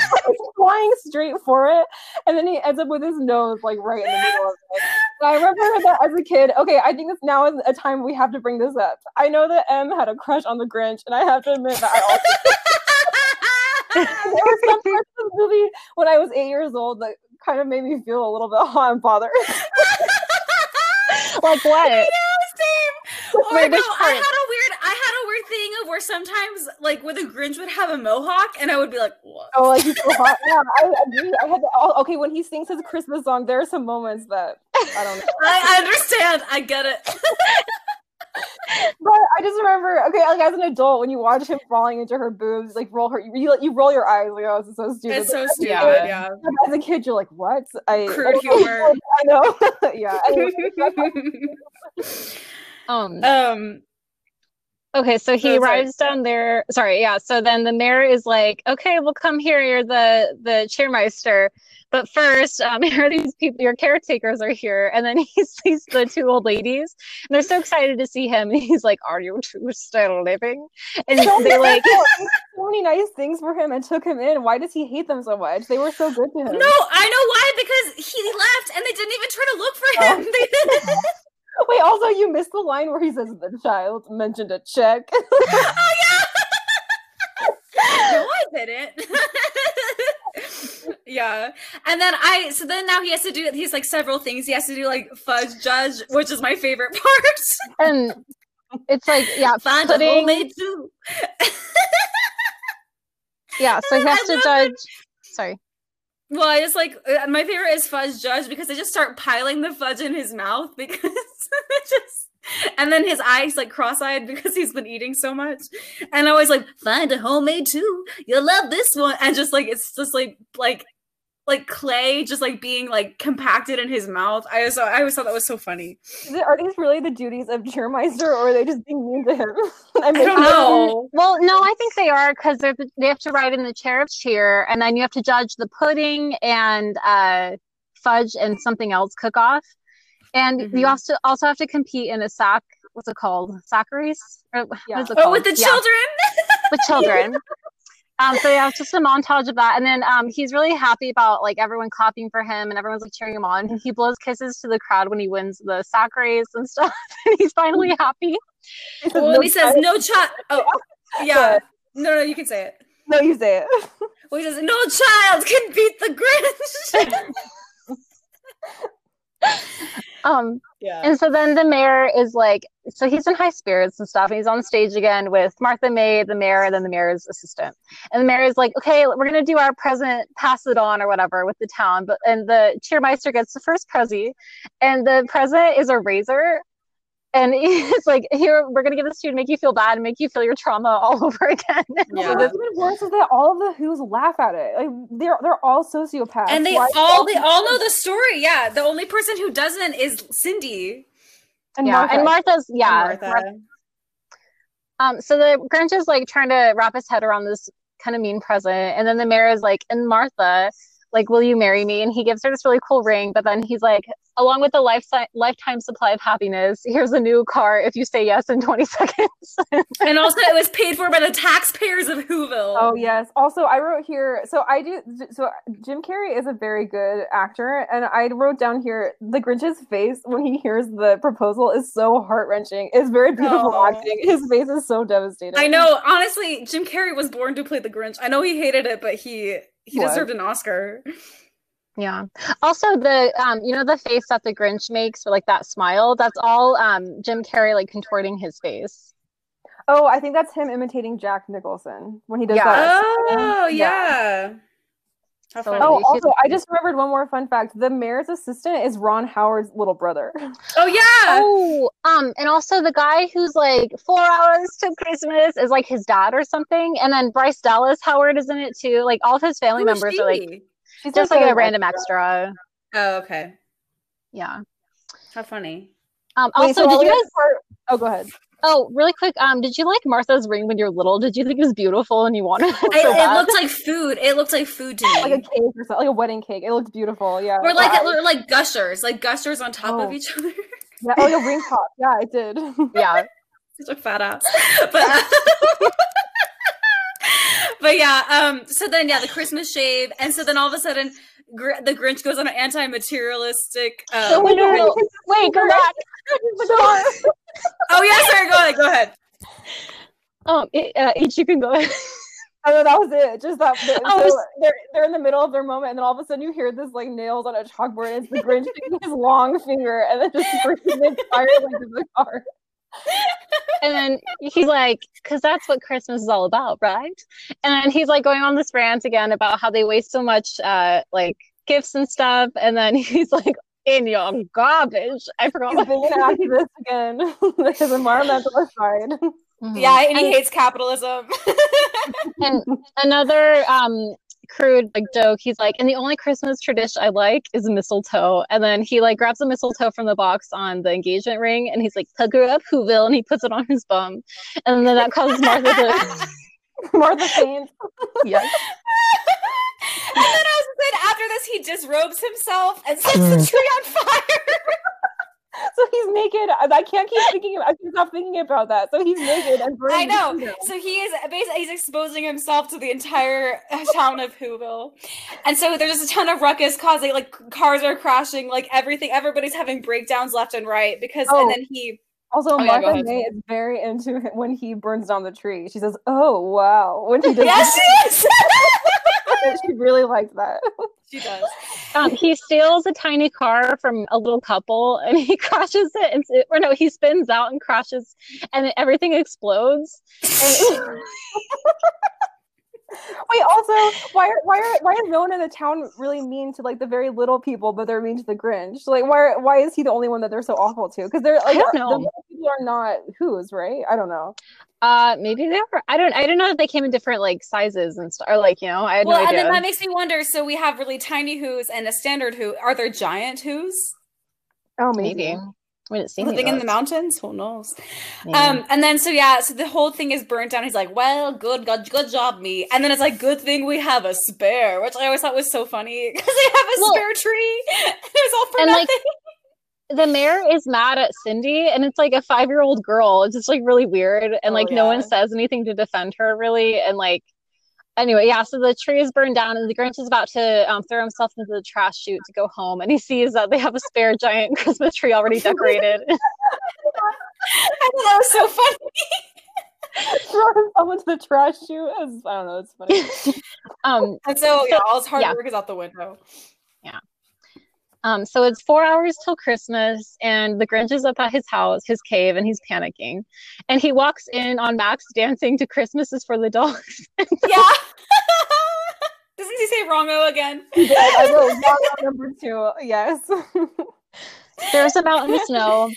flying straight for it, and then he ends up with his nose like right in the middle of it. And I remember that as a kid. Okay, I think this now is a time we have to bring this up. I know that M had a crush on the Grinch, and I have to admit that I also there were some parts of the movie when I was eight years old that kind of made me feel a little bit hot and bothered. Like what? I know, same. Or Wait, no, I had a weird, I had a weird thing of where sometimes, like, where the Grinch would have a mohawk, and I would be like, "What?" oh, like he's so hot. Yeah, I agree. I had to, oh, okay when he sings his Christmas song. There are some moments that I don't know. I, I understand. I get it. But I just remember, okay, like as an adult, when you watch him falling into her boobs, like roll her, you, like you roll your eyes, like, oh, this is so stupid. It's so stupid. Yeah. Yeah. As a kid, you're like, what? I, Crude I humor. I know. yeah. Um, um. Okay, so he Oh, sorry. arrives down there. Sorry, yeah. So then the mayor is like, "Okay, we'll come here. You're the the cheermeister, but first, um, here are these people. Your caretakers are here." And then he sees the two old ladies, and they're so excited to see him. And he's like, "Are you two still living?" And so they like, so many nice things for him and took him in. Why does he hate them so much? They were so good to him. No, I know why because he left and they didn't even try to look for Oh. him. They- Wait, also you missed the line where he says the child mentioned a check. oh yeah. no, I didn't. yeah, and then I so then now he has to do he's like several things. He has to do like fudge judge, which is my favorite part. and it's like, yeah, Find pudding. Yeah, so he has I to judge. Sorry. Well, I just like uh, my favorite is fudge judge because they just start piling the fudge in his mouth because just and then his eyes like cross-eyed because he's been eating so much. And I always like find a homemade too. You'll love this one. And just like it's just like like like clay just like being like compacted in his mouth. I just I always thought that was so funny. Are these really the duties of Cheermeister, or are they just being mean to him? I, mean, don't know. Well, no, I think they are because they they have to ride in the chair of cheer, and then you have to judge the pudding and uh, fudge and something else cook off, and Mhm. you also also have to compete in a sack. What's it called? Sack race? Or Yeah. is it Oh, called? with the Yeah, children. with children. Um, so yeah, it's just a montage of that, and then um, he's really happy about like everyone clapping for him and everyone's like cheering him on. And he blows kisses to the crowd when he wins the sack race and stuff, and he's finally happy. He says, well, no he says child- no child. Oh, yeah. No, no, you can say it. No, you say it. Well, he says no child can beat the Grinch. Um, yeah. And so then the mayor is like, so he's in high spirits and stuff. And he's on stage again with Martha May, the mayor, and then the mayor's assistant. And the mayor is like, okay, we're gonna do our present, pass it on or whatever with the town. But and the cheermeister gets the first prezi, and the present is a razor. And it's like, here we're gonna give this to you to make you feel bad and make you feel your trauma all over again. Yeah. So what's even worse is that all of the Who's laugh at it. Like they're they're all sociopaths. and they Why- all they all know the story. Yeah, the only person who doesn't is Cindy. and yeah, Martha. and Martha's yeah. Martha. Mar- Um, so the Grinch is like trying to wrap his head around this kind of mean present, and then the mayor is like, "And Martha, like, will you marry me?" And he gives her this really cool ring, but then he's like, "Along with a lifetime lifetime supply of happiness, here's a new car if you say yes in 20 seconds." And also, it was paid for by the taxpayers of Whoville. Oh yes. Also, I wrote here. So I do. So Jim Carrey is a very good actor, and I wrote down here the Grinch's face when he hears the proposal is so heart wrenching. It's very beautiful Aw. acting. His face is so devastating. I know. Honestly, Jim Carrey was born to play the Grinch. I know he hated it, but he he What? deserved an Oscar. yeah. Also, the um, you know, the face that the Grinch makes, or like that smile, that's all um Jim Carrey like contorting his face. Oh, I think that's him imitating Jack Nicholson when he does Yeah. that. Oh Yeah. yeah. How So- Oh, He's- also, I just remembered one more fun fact. The mayor's assistant is Ron Howard's little brother. Oh yeah. Oh, um, and also the guy who's like four hours to Christmas is like his dad or something, and then Bryce Dallas Howard is in it too. Like all of his family Who is members are like she? She's just like a random extra. Oh okay. Yeah. How funny. Um, Wait, also, so did you guys? at part- Oh, go ahead. Oh, really quick. Um, did you like Martha's ring when you were little? Did you think it was beautiful and you wanted it so It, it looked like food. It looked like food to me. Like a cake or something, like a wedding cake. It looked beautiful. Yeah. or like I- or like gushers, like gushers on top of Oh. each other. yeah, oh, like a ring pop. Yeah, it did. yeah. Such a fat ass. But but yeah, um, so then yeah, the Christmas shave, and so then all of a sudden, Gr- the Grinch goes on an anti-materialistic. So Um, Wait, no, no, wait, go back. oh yeah, sorry, go ahead, go ahead. Um, it, uh, each you can go. Oh, that was it. Just that. So was- they're they're in the middle of their moment, and then all of a sudden you hear this like nails on a chalkboard. And it's the Grinch taking his long finger and then just breaking it entirely into the car. and then he's like, because that's what Christmas is all about, right? And then he's like going on this rant again about how they waste so much, uh, like gifts and stuff. And then he's like, in your garbage. I forgot. He's being an activist again. his environmentalist side. Mhm. Yeah, and he And- hates capitalism. and another um crude like joke. He's like, and the only Christmas tradition I like is mistletoe. And then he like grabs a mistletoe from the box on the engagement ring, and he's like, "Pucker up, Whoville," and he puts it on his bum, and then that causes Martha to. Martha faints. yes. and then I was saying after this, he disrobes himself and sets the tree on fire. so he's naked. I can't keep thinking. I can't stop thinking about that. So he's naked and burning I know. the. So he is basically he's exposing himself to the entire uh, town of Whoville, and so there's just a ton of ruckus causing like cars are crashing, like everything. Everybody's having breakdowns left and right because, Oh. and then he. Also, Oh, Martha ahead. May is very into it when he burns down the tree. She says, "Oh wow!" When he does, Yes, she is. that, she really liked that. she does. Um, he steals a tiny car from a little couple and he crashes it and or no he spins out and crashes and everything explodes and Wait, also, why are why are why is no one in the town really mean to like the very little people, but they're mean to the Grinch? Like, why why is he the only one that they're so awful to? Because they're like don't know. little people are not who's right. I don't know. uh maybe they were i don't i don't know if they came in different like sizes and stuff or like you know i had Well, no and idea then that makes me wonder. So we have really tiny who's and a standard who. Are there giant who's Oh, maybe we didn't see any of living in the mountains? Who knows? Maybe. Um, and then so yeah, so the whole thing is burnt down. He's like, "Well, good, good, good job, me." And then it's like, "Good thing we have a spare," which I always thought was so funny because they have a Well- spare tree. it was all for And, nothing. like, the mayor is mad at Cindy, and it's like a five year old girl. It's just like really weird, and Oh, like no one says anything to defend her, really. And like, anyway, yeah. So the tree is burned down, and the Grinch is about to um, throw himself into the trash chute to go home, and he sees that they have a spare giant Christmas tree already decorated. I thought that was so funny. throw himself into the trash chute. I don't know. It's funny. um, And so yeah, all his hard yeah. work is out the window. Um, so it's four hours till Christmas, and the Grinch is up at his house, his cave, and he's panicking. And he walks in on Max dancing to Christmas is for the dogs. Yeah. Doesn't he say wrongo again? Yeah, I wrote number two. Yes. There's a mountain of snow.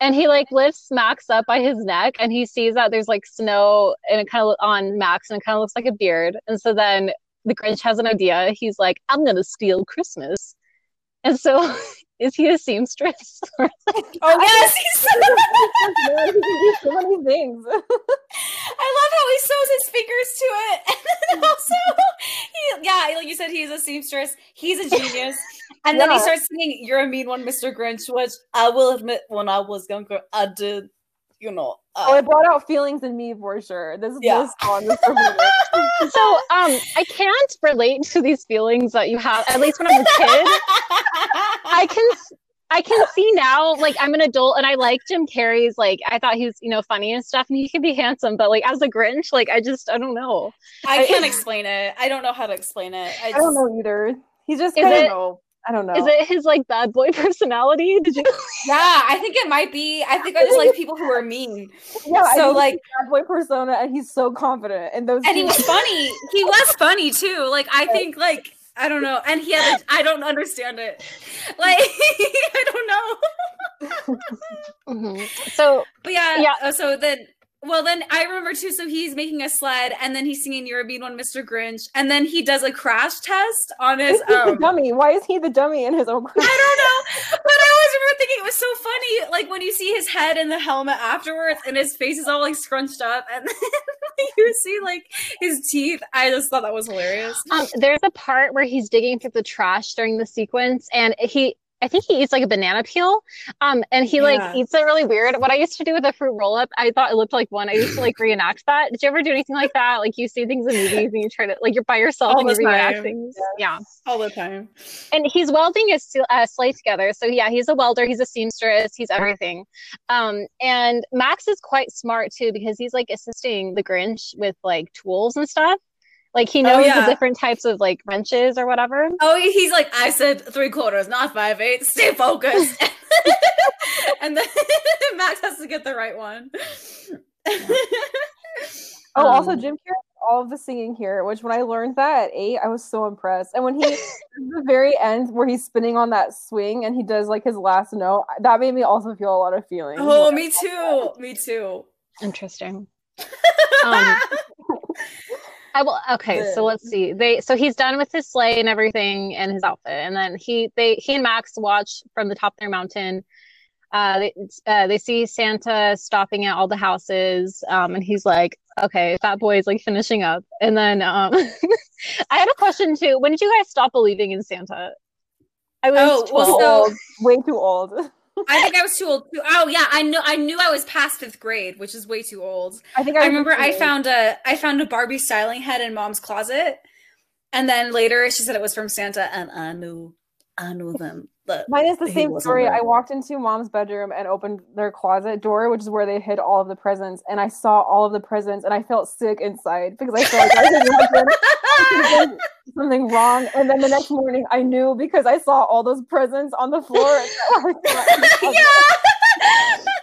And he like lifts Max up by his neck and he sees that there's like snow and it kind of on Max and it kind of looks like a beard. And so then the Grinch has an idea. He's like, I'm gonna steal Christmas. And so is he a seamstress? Oh yes, he's. he can do so many things. I love how he sews his fingers to it, and then also, he, yeah, like you said, he's a seamstress. He's a genius, and then he starts singing "You're a Mean One, Mr. Grinch," which I will admit, when I was younger, I did, you know. oh, Uh, it brought out feelings in me for sure. This Yeah. this song is for me. so um I can't relate to these feelings that you have, at least when I was a kid. I can I can see now, like I'm an adult and I like Jim Carrey's like I thought he was, you know, funny and stuff and he can be handsome, but like as a Grinch, like I just I don't know. I can't explain it. I don't know how to explain it. I, I don't know either. He's just Is kind it- of. I don't know. Is it his like bad boy personality? Did you Yeah, I think it might be. I think I just like people who are mean. Yeah, I So, think like- he's a bad boy persona, and he's so confident. And those and he was funny. He was funny too. Like I think like I don't know. And he had I don't understand it. Like I don't know. So But yeah, Yeah. uh, so then well then I remember too, so he's making a sled and then he's singing You're a Mean One, Mr. Grinch, and then he does a crash test on his He's the um dummy. Why is he the dummy in his own? I don't know. But I always remember thinking it was so funny, like when you see his head in the helmet afterwards, and his face is all like scrunched up, and then you see like his teeth. I just thought that was hilarious. um there's a part where he's digging through the trash during the sequence and he I think he eats like a banana peel. Um and he like Yeah. eats it really weird. What I used to do with a fruit roll up, I thought it looked like one. I used to like reenact that. Did you ever do anything like that? Like you see things in movies and you try to like you're by yourself All and you the reenact time. things. Yeah. All the time. and he's welding a s- uh, sleigh together. So yeah, he's a welder, he's a seamstress, he's everything. Um, and Max is quite smart too because he's like assisting the Grinch with like tools and stuff. Like he Oh, knows yeah. the different types of like wrenches or whatever. Oh, he's like, I said three quarters, not five eighths. Stay focused. and then Max has to get the right one. Oh, also Um, Jim Carrey, all of the singing here. Which when I learned that at eight, I was so impressed. And when he, the very end where he's spinning on that swing and he does like his last note, that made me also feel a lot of feelings. oh, me too. Me too. Interesting. Um, I will, okay, so let's see. They so he's done with his sleigh and everything and his outfit, and then he they he and Max watch from the top of their mountain. Uh, they uh, they see Santa stopping at all the houses, um, and he's like, "Okay, that boy is like finishing up." And then um, I had a question too. When did you guys stop believing in Santa? I was Oh, well, 12. so- way too old. I think I was too old. Too. Oh yeah, I know. I knew I was past fifth grade, which is way too old. I think I was remember I old. found a I found a Barbie styling head in mom's closet, and then later she said it was from Santa, and I knew I knew them. But Mine is the same story. there. I walked into mom's bedroom and opened their closet door, which is where they hid all of the presents, and I saw all of the presents, and I felt sick inside because I felt like I something wrong. And then the next morning, I knew because I saw all those presents on the floor.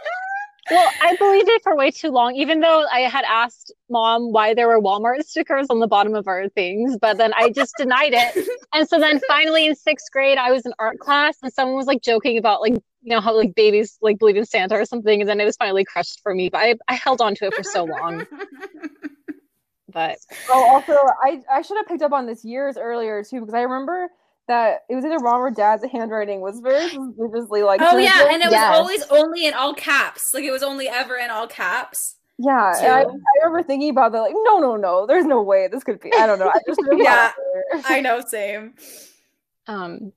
Well, I believed it for way too long, even though I had asked mom why there were Walmart stickers on the bottom of our things, but then I just denied it. And so then finally in sixth grade, I was in art class and someone was like joking about like, you know, how like babies like believe in Santa or something. And then it was finally crushed for me, but I, I held on to it for so long. But Oh, also, I I should have picked up on this years earlier too because I remember that it was either mom or dad's handwriting was very suspiciously like. oh yeah, gentle. and it Yes. was always only in all caps. Like it was only ever in all caps. Yeah, and I, too. I remember thinking about that, like, no, no, no, there's no way this could be. I don't know. I just Yeah. I know, same. um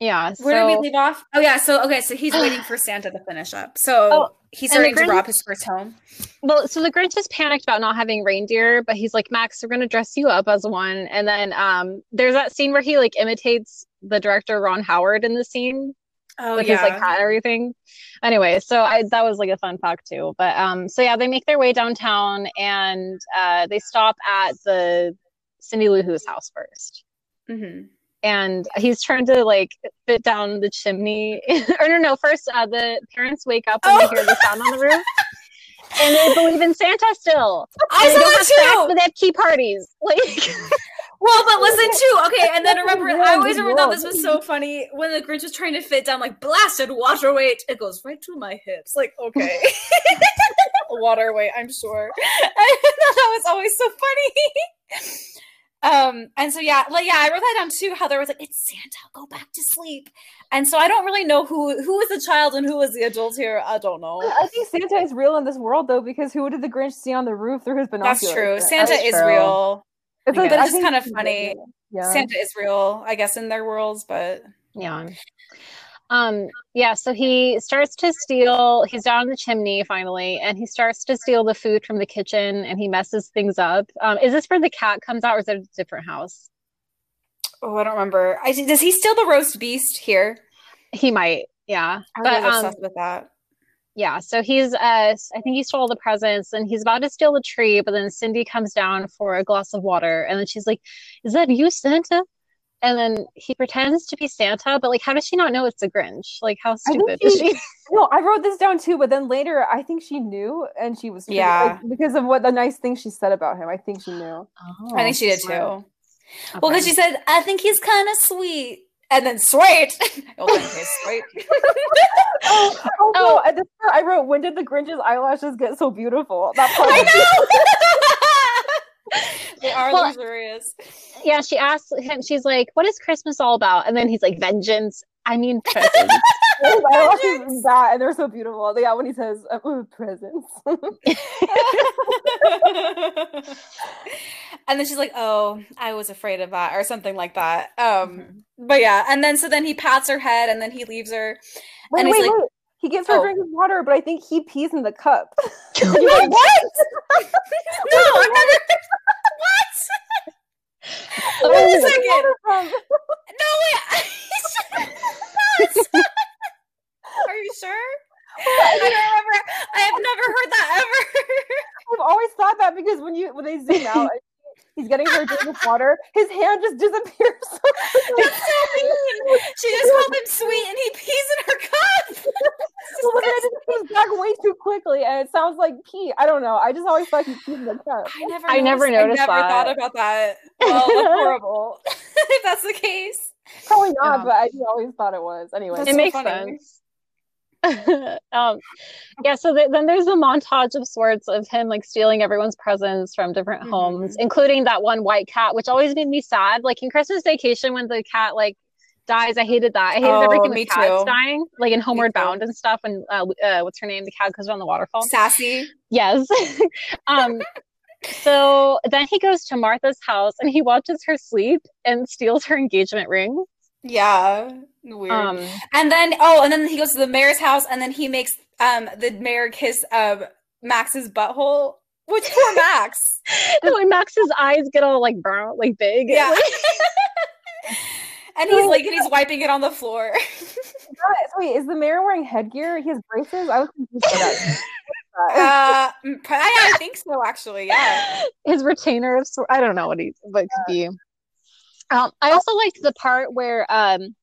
yeah, Where did we leave off? Oh yeah, so okay, so he's waiting for Santa to finish up. So Oh, he's starting to rob his first home. well, so the Grinch is panicked about not having reindeer, but he's like, Max, we're gonna dress you up as one. And then um there's that scene where he like imitates the director Ron Howard in the scene. Oh with yeah. his like hat and everything. Anyway, so I that was like a fun fact too. But um, so yeah, they make their way downtown and uh, they stop at the Cindy Lou Who's house first. Mhm. And he's trying to like fit down the chimney. or no, no. First, uh, the parents wake up and Oh. they hear the sound on the roof, and they believe in Santa still. I And saw that too. but they have key parties. Like, Well, but listen too. Okay, and then remember, I always remember thought this was so funny when the Grinch was trying to fit down like blasted water weight. It goes right to my hips. Like, okay, water weight. I'm sure. I thought that was always so funny. Um, and so yeah, like yeah, I wrote that down too. How there was like, it's Santa, go back to sleep. And so I don't really know who who was the child and who was the adult here. I don't know. I think Santa is real in this world though, because who did the Grinch see on the roof through his binoculars? That's true. Santa That's is true. real. It's But it's just kind of funny. Yeah. Santa is real, I guess, in their worlds, but Yeah. Um, yeah, so he starts to steal, he's down the chimney finally, and he starts to steal the food from the kitchen and he messes things up. Um, is this where the cat comes out or is it a different house? oh, I don't remember. I, does he steal the roast beast here? He might, yeah. I'm But really um with that. yeah, so he's uh I think he stole all the presents and he's about to steal the tree, but then Cindy comes down for a glass of water and then she's like, Is that you, Santa? And then he pretends to be Santa, but like how does she not know it's a Grinch? Like how think stupid is she- she? No, I wrote this down too, but then later I think she knew and she was Yeah. like, because of what the nice things she said about him. I think she knew. I think she did smart. too. Well, because she said, I think he's kind of sweet. And then sweet. oh, sweet. Oh, oh, Oh. no, at this part I wrote, when did the Grinch's eyelashes get so beautiful? That part I know. they are Well, luxurious. yeah, she asks him, she's like, What is Christmas all about? And then he's like, Vengeance. I mean presents. His eyelashes that, and they're so beautiful. Yeah, when he says ooh, presents. and then she's like, "Oh, I was afraid of that," or something like that. Um, Mhm. but yeah, and then so then he pats her head, and then he leaves her. wait, And he's wait, like- wait. He gives her Oh. a drink of water, but I think he pees in the cup. Wait, what? no, I've never. What? Wait a second. No way. Are you sure? I don't remember. I have never heard that ever. I've always thought that because when you when they zoom out, he's getting her a drink of water. His hand just disappears. So. That's so mean. She just called him sweet, and he pees in her cup. Well, but then it just comes back way too quickly, and it sounds like pee. I don't know. I just always thought he peed in the cup. I never. I never noticed- noticed I never that. thought about that. Well, horrible. if that's the case. Probably not, Yeah. but I just always thought it was. Anyway, That's it so makes funny. sense. um, yeah, so th- then there's a montage of sorts of him like stealing everyone's presents from different Mhm. homes, including that one white cat, which always made me sad. Like in Christmas Vacation, when the cat like dies, I hated that. I hated Oh, everything with cats too. dying, like in Homeward. Bound and stuff. And uh, uh, what's her name? The cat goes around the waterfall. Sassy. Yes. um, so then he goes to Martha's house and he watches her sleep and steals her engagement ring. Yeah. Weird. Um, and then oh, and then he goes to the mayor's house, and then he makes um the mayor kiss um Max's butthole. Which poor Max. and when Max's eyes get all like brown, like big. Yeah. and he's like, and he's wiping it on the floor. Guys, Wait, is the mayor wearing headgear? He has braces. I was confused by that. uh, mm, I, I think so, actually. Yeah. his retainer of sor- I don't know what he what it could be. Um, I also liked the part where um,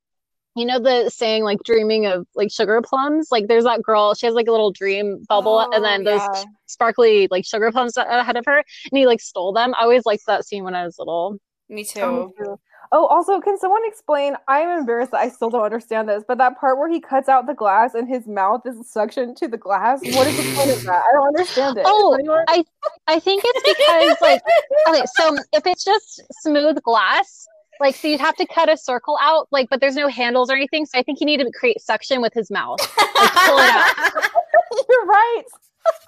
you know the saying like dreaming of like sugar plums. Like there's that girl, she has like a little dream bubble, Oh, and then those yeah. sparkly like sugar plums ahead of her, and he like stole them. I always liked that scene when I was little. Me too. Oh, me too. Oh, also, can someone explain? I'm embarrassed that I still don't understand this, but that part where he cuts out the glass and his mouth is suctioned to the glass. What is the point of that? I don't understand it. Oh, anyone- I I think it's because like okay, so if it's just smooth glass, like so you'd have to cut a circle out, like but there's no handles or anything. So I think you need to create suction with his mouth. Like pull it out. You're right.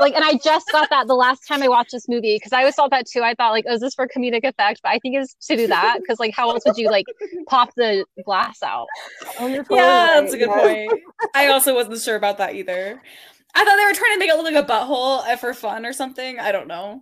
Like and I just thought that the last time I watched this movie because I always thought that too. I thought like, oh, is this for comedic effect? But I think it's to do that because like how else would you like pop the glass out? Oh, yeah, right. that's a good yes. point. I also wasn't sure about that either. I thought they were trying to make it look like a butthole uh, for fun or something. I don't know.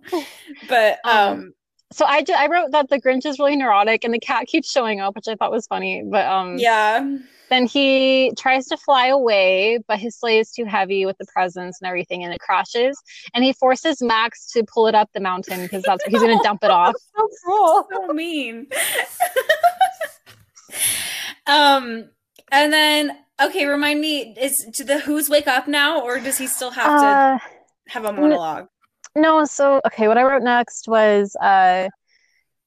But Um, um So I ju- I wrote that the Grinch is really neurotic and the cat keeps showing up, which I thought was funny. But um yeah. Then he tries to fly away, but his sleigh is too heavy with the presents and everything, and it crashes. And he forces Max to pull it up the mountain because that's he's going to dump it off. So cool. so mean. um, and then okay, remind me: is do the Who's wake up now, or does he still have to Uh, have a monologue? No, so okay, what I wrote next was uh,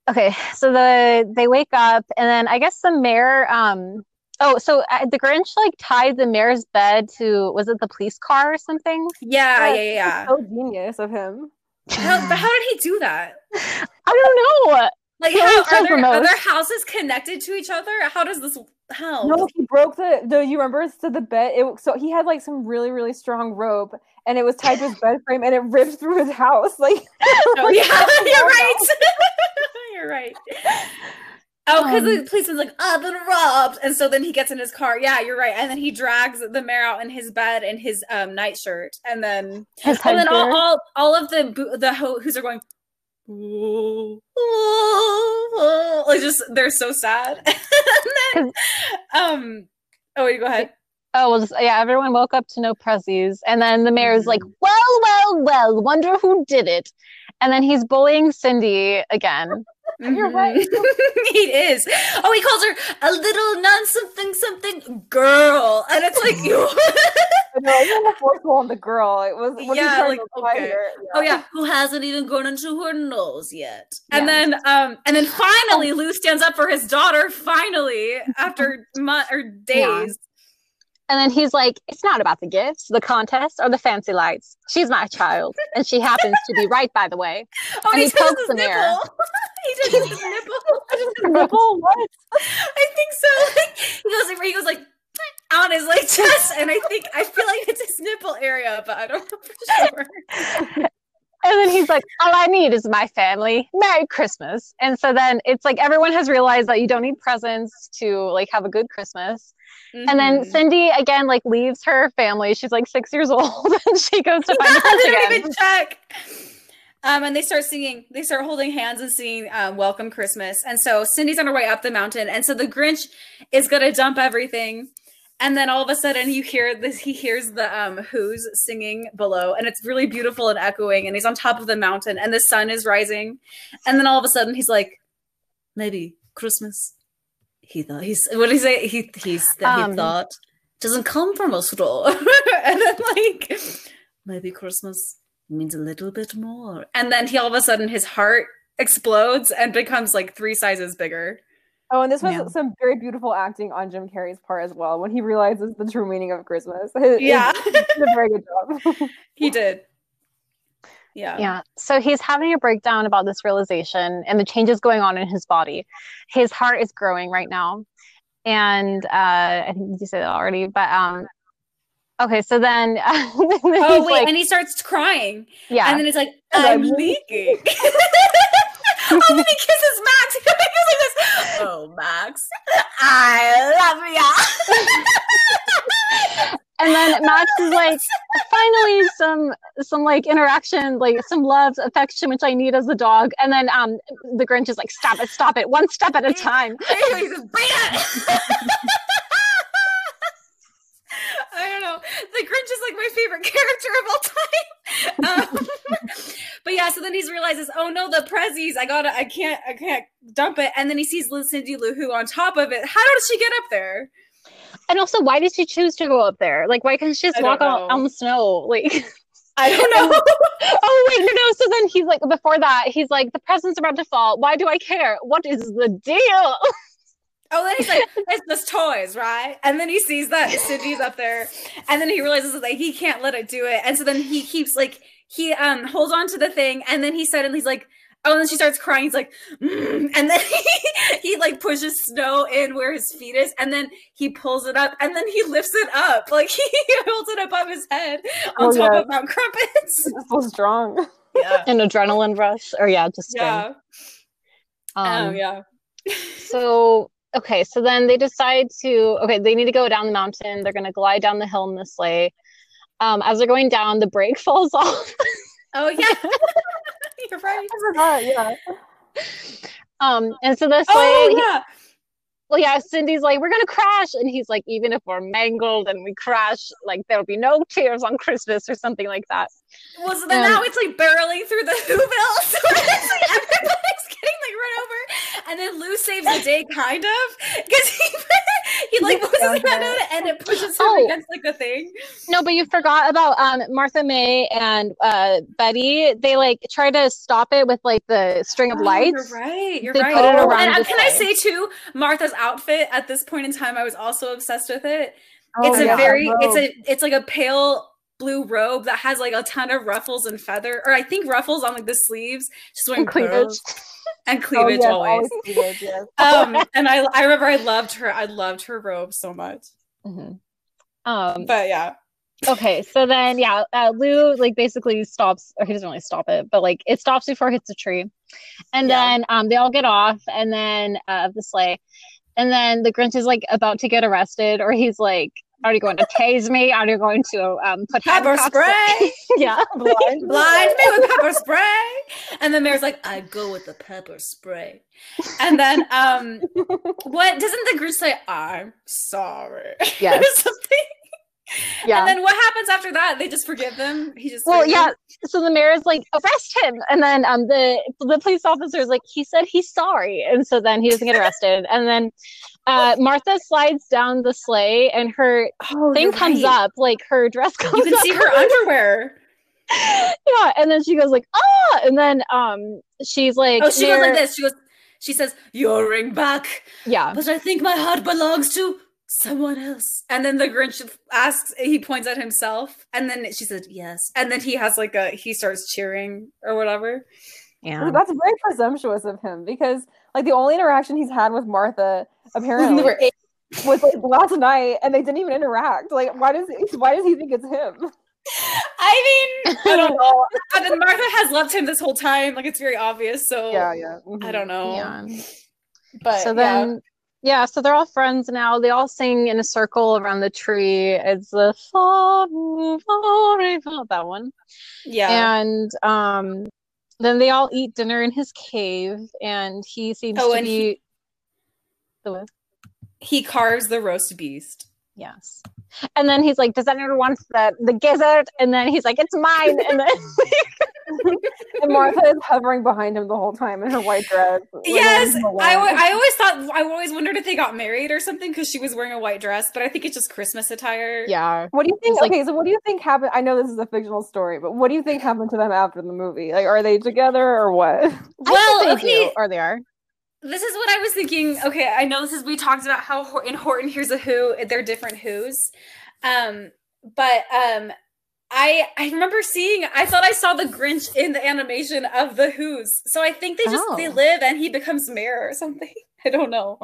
okay, so the they wake up, and then I guess the mayor. Um, oh, so uh, the Grinch like tied the mayor's bed to was it the police car or something? Yeah, yeah, yeah. yeah. So genius of him. How, but how did he do that? I don't know. Like, He how are tells there, the are there houses connected to each other? How does this? How? No, he broke the. the you remember? So the bed. It so he had like some really really strong rope, and it was tied to his bed frame, and it ripped through his house. Like Oh, yeah, you're right. you're right. Oh, because Um, the policeman's like, I've been robbed. And so then he gets in his car. Yeah, you're right. And then he drags the mayor out in his bed in his um, nightshirt. And then and then all, all, all of the the ho- who's are going, like just they're so sad. then, um, oh, wait, go ahead. Oh, well, just, yeah, everyone woke up to no prezzies. And then the mayor's like, Mm-hmm. well, well, well, wonder who did it. And then he's bullying Cindy again. You're right. Mhm. he is. Oh, he calls her a little non something something girl. And it's like, you. no, even the fourth one, the girl. It was. what Yeah, like, okay. here, Oh yeah, who hasn't even gone into her nose yet? Yeah. And then, um, and then finally, Lou stands up for his daughter. Finally, after month or days. And then he's like, it's not about the gifts, the contest, or the fancy lights. She's my child. And she happens to be right, by the way. Oh, And he, he pokes his the nipple. he touches his nipple. Nipple? What? I think so. Like, he goes, like, he goes like on his like chest, and I think I feel like it's his nipple area, but I don't know for sure. And then he's like, all I need is my family. Merry Christmas. And so then it's like everyone has realized that you don't need presents to like have a good Christmas. And then Mhm. Cindy again like leaves her family. She's like six years old and she goes to find don't again. even check. Um, and they start singing, they start holding hands and singing um, Welcome Christmas. And so Cindy's on her way up the mountain. And so the Grinch is going to dump everything. And then all of a sudden you hear this, he hears the um, Who's singing below. And it's really beautiful and echoing. And he's on top of the mountain and the sun is rising. And then all of a sudden he's like, maybe Christmas. He thought, he's, what did he say? He, he's, he Um, thought doesn't come from a store. and then like, maybe Christmas means a little bit more. And then he all of a sudden his heart explodes and becomes like three sizes bigger. Oh, and this was Yeah. some very beautiful acting on Jim Carrey's part as well when he realizes the true meaning of Christmas. He- he Yeah. did a very good job. he did. Yeah. Yeah. So he's having a breakdown about this realization and the changes going on in his body. His heart is growing right now. And uh, I think you said that already, but um, okay. So then, then Oh wait, like, and he starts crying, yeah, and then he's like, "I'm I'm leaking." Oh, then he kisses Max. He goes like this. Oh, Max, I love ya. and then Max is like, finally some some like interaction, like some love, affection, which I need as a dog. And then um, the Grinch is like, stop it, stop it, one step at a time. He says, "Bring it." I don't know. The Grinch is like my favorite character of all time. Um, but yeah, so then he realizes, oh no, the prezzies. I gotta, I can't, I can't dump it. And then he sees Cindy Lou Who on top of it. How did she get up there? And also, why did she choose to go up there? Like, why couldn't she just walk on, on the snow? Like. I don't know. oh wait, no, no. So then he's like, before that, he's like, the present's are about to fall. Why do I care? What is the deal? Oh, then he's like, it's just toys, right? And then he sees that Cindy's up there, and then he realizes that he can't let it do it. And so then he keeps like he um holds on to the thing, and then he suddenly he's like, oh, and then she starts crying. He's like, "Mm," and then he, he like pushes snow in where his feet is, and then he pulls it up, and then he lifts it up, like he holds it above his head on Oh, top yeah. of Mount Crumpit. So strong. Yeah, An adrenaline rush, or yeah, just yeah, Um, oh yeah. So okay, so then they decide to okay, they need to go down the mountain. They're gonna glide down the hill in the sleigh. Um, as they're going down, the brake falls off. Oh yeah, you're right. I forgot, yeah. um, and so the sleigh. Oh yeah. Well, yeah, Cindy's like, we're gonna crash, and he's like, even if we're mangled and we crash, like there'll be no tears on Christmas or something like that. Well, so then Um, now it's like barreling through the Whoville. So it's like everybody's getting like run over, and then Lou saves the day, kind of, because he he like puts his in it and it pushes him Oh. against like the thing. No, but you forgot about um Martha May and uh Betty. They like try to stop it with like the string of Oh, lights. You're right. You're They right. put it Oh, around and uh, can I say too, Martha's outfit at this point in time, I was also obsessed with it. Oh, it's a yeah, very, it's a, it's like a pale blue robe that has like a ton of ruffles and feather, or I think ruffles on like the sleeves. Just wearing And cleavage. and Oh, cleavage yes, always. cleavage, yes. um and i i remember i loved her i loved her robe so much Mhm. Um but yeah okay, so then yeah, uh, Lou like basically stops or he doesn't really stop it, but like it stops before it hits a tree. And Yeah. then um they all get off and then uh of the sleigh. And then the Grinch is like about to get arrested or he's like are you going to tase me? Are you going to um put pepper spray yeah. Blind. blind me with pepper spray and the mayor's like i go with the pepper spray and then um what doesn't the group say i'm sorry Yes. something Yeah. and then what happens after that they just forgive them he just Well, yeah. them? So the mayor is like, arrest him, and then um the the police officer is like, he said he's sorry, and so then he doesn't get arrested, and then uh Martha slides down the sleigh, and her Oh, thing comes right. up, like her dress comes up. you can up. see her underwear yeah, and then she goes like, ah, and then um she's like, oh she goes like this she goes she says your ring back Yeah, but I think my heart belongs to someone else. And then the Grinch asks, he points at himself, and then she said, yes. And then he has like a, he starts cheering or whatever. yeah. That's very presumptuous of him because, like, the only interaction he's had with Martha apparently was like last night, and they didn't even interact. Like, why does why does he think it's him? I mean, I don't know. And then Martha has loved him this whole time. Like it's very obvious. So Yeah, yeah. mhm. I don't know. Yeah. But so then yeah. So they're all friends now. They all sing in a circle around the tree. It's the that one. Yeah. and um then they all eat dinner in his cave and he seems Oh, to be he- the he carves the roast beast. yes. And then he's like does anyone want the the gizzard? And then he's like it's mine. And then And Martha is hovering behind him the whole time in her white dress. Yes, leaving him I, I always thought I always wondered if they got married or something because she was wearing a white dress, but I think it's just Christmas attire. yeah What do you think? Like- okay, so what do you think happened? I know this is a fictional story, but what do you think happened to them after the movie? Like, are they together or what? Well, they okay. do, or they are this is what I was thinking. Okay, I know this is we talked about how Hor- in Horton Hears a Who they're different Who's, um, but um, I I remember seeing. I thought I saw the Grinch in the animation of the Who's. So I think they just they Oh. live and he becomes mayor or something. I don't know.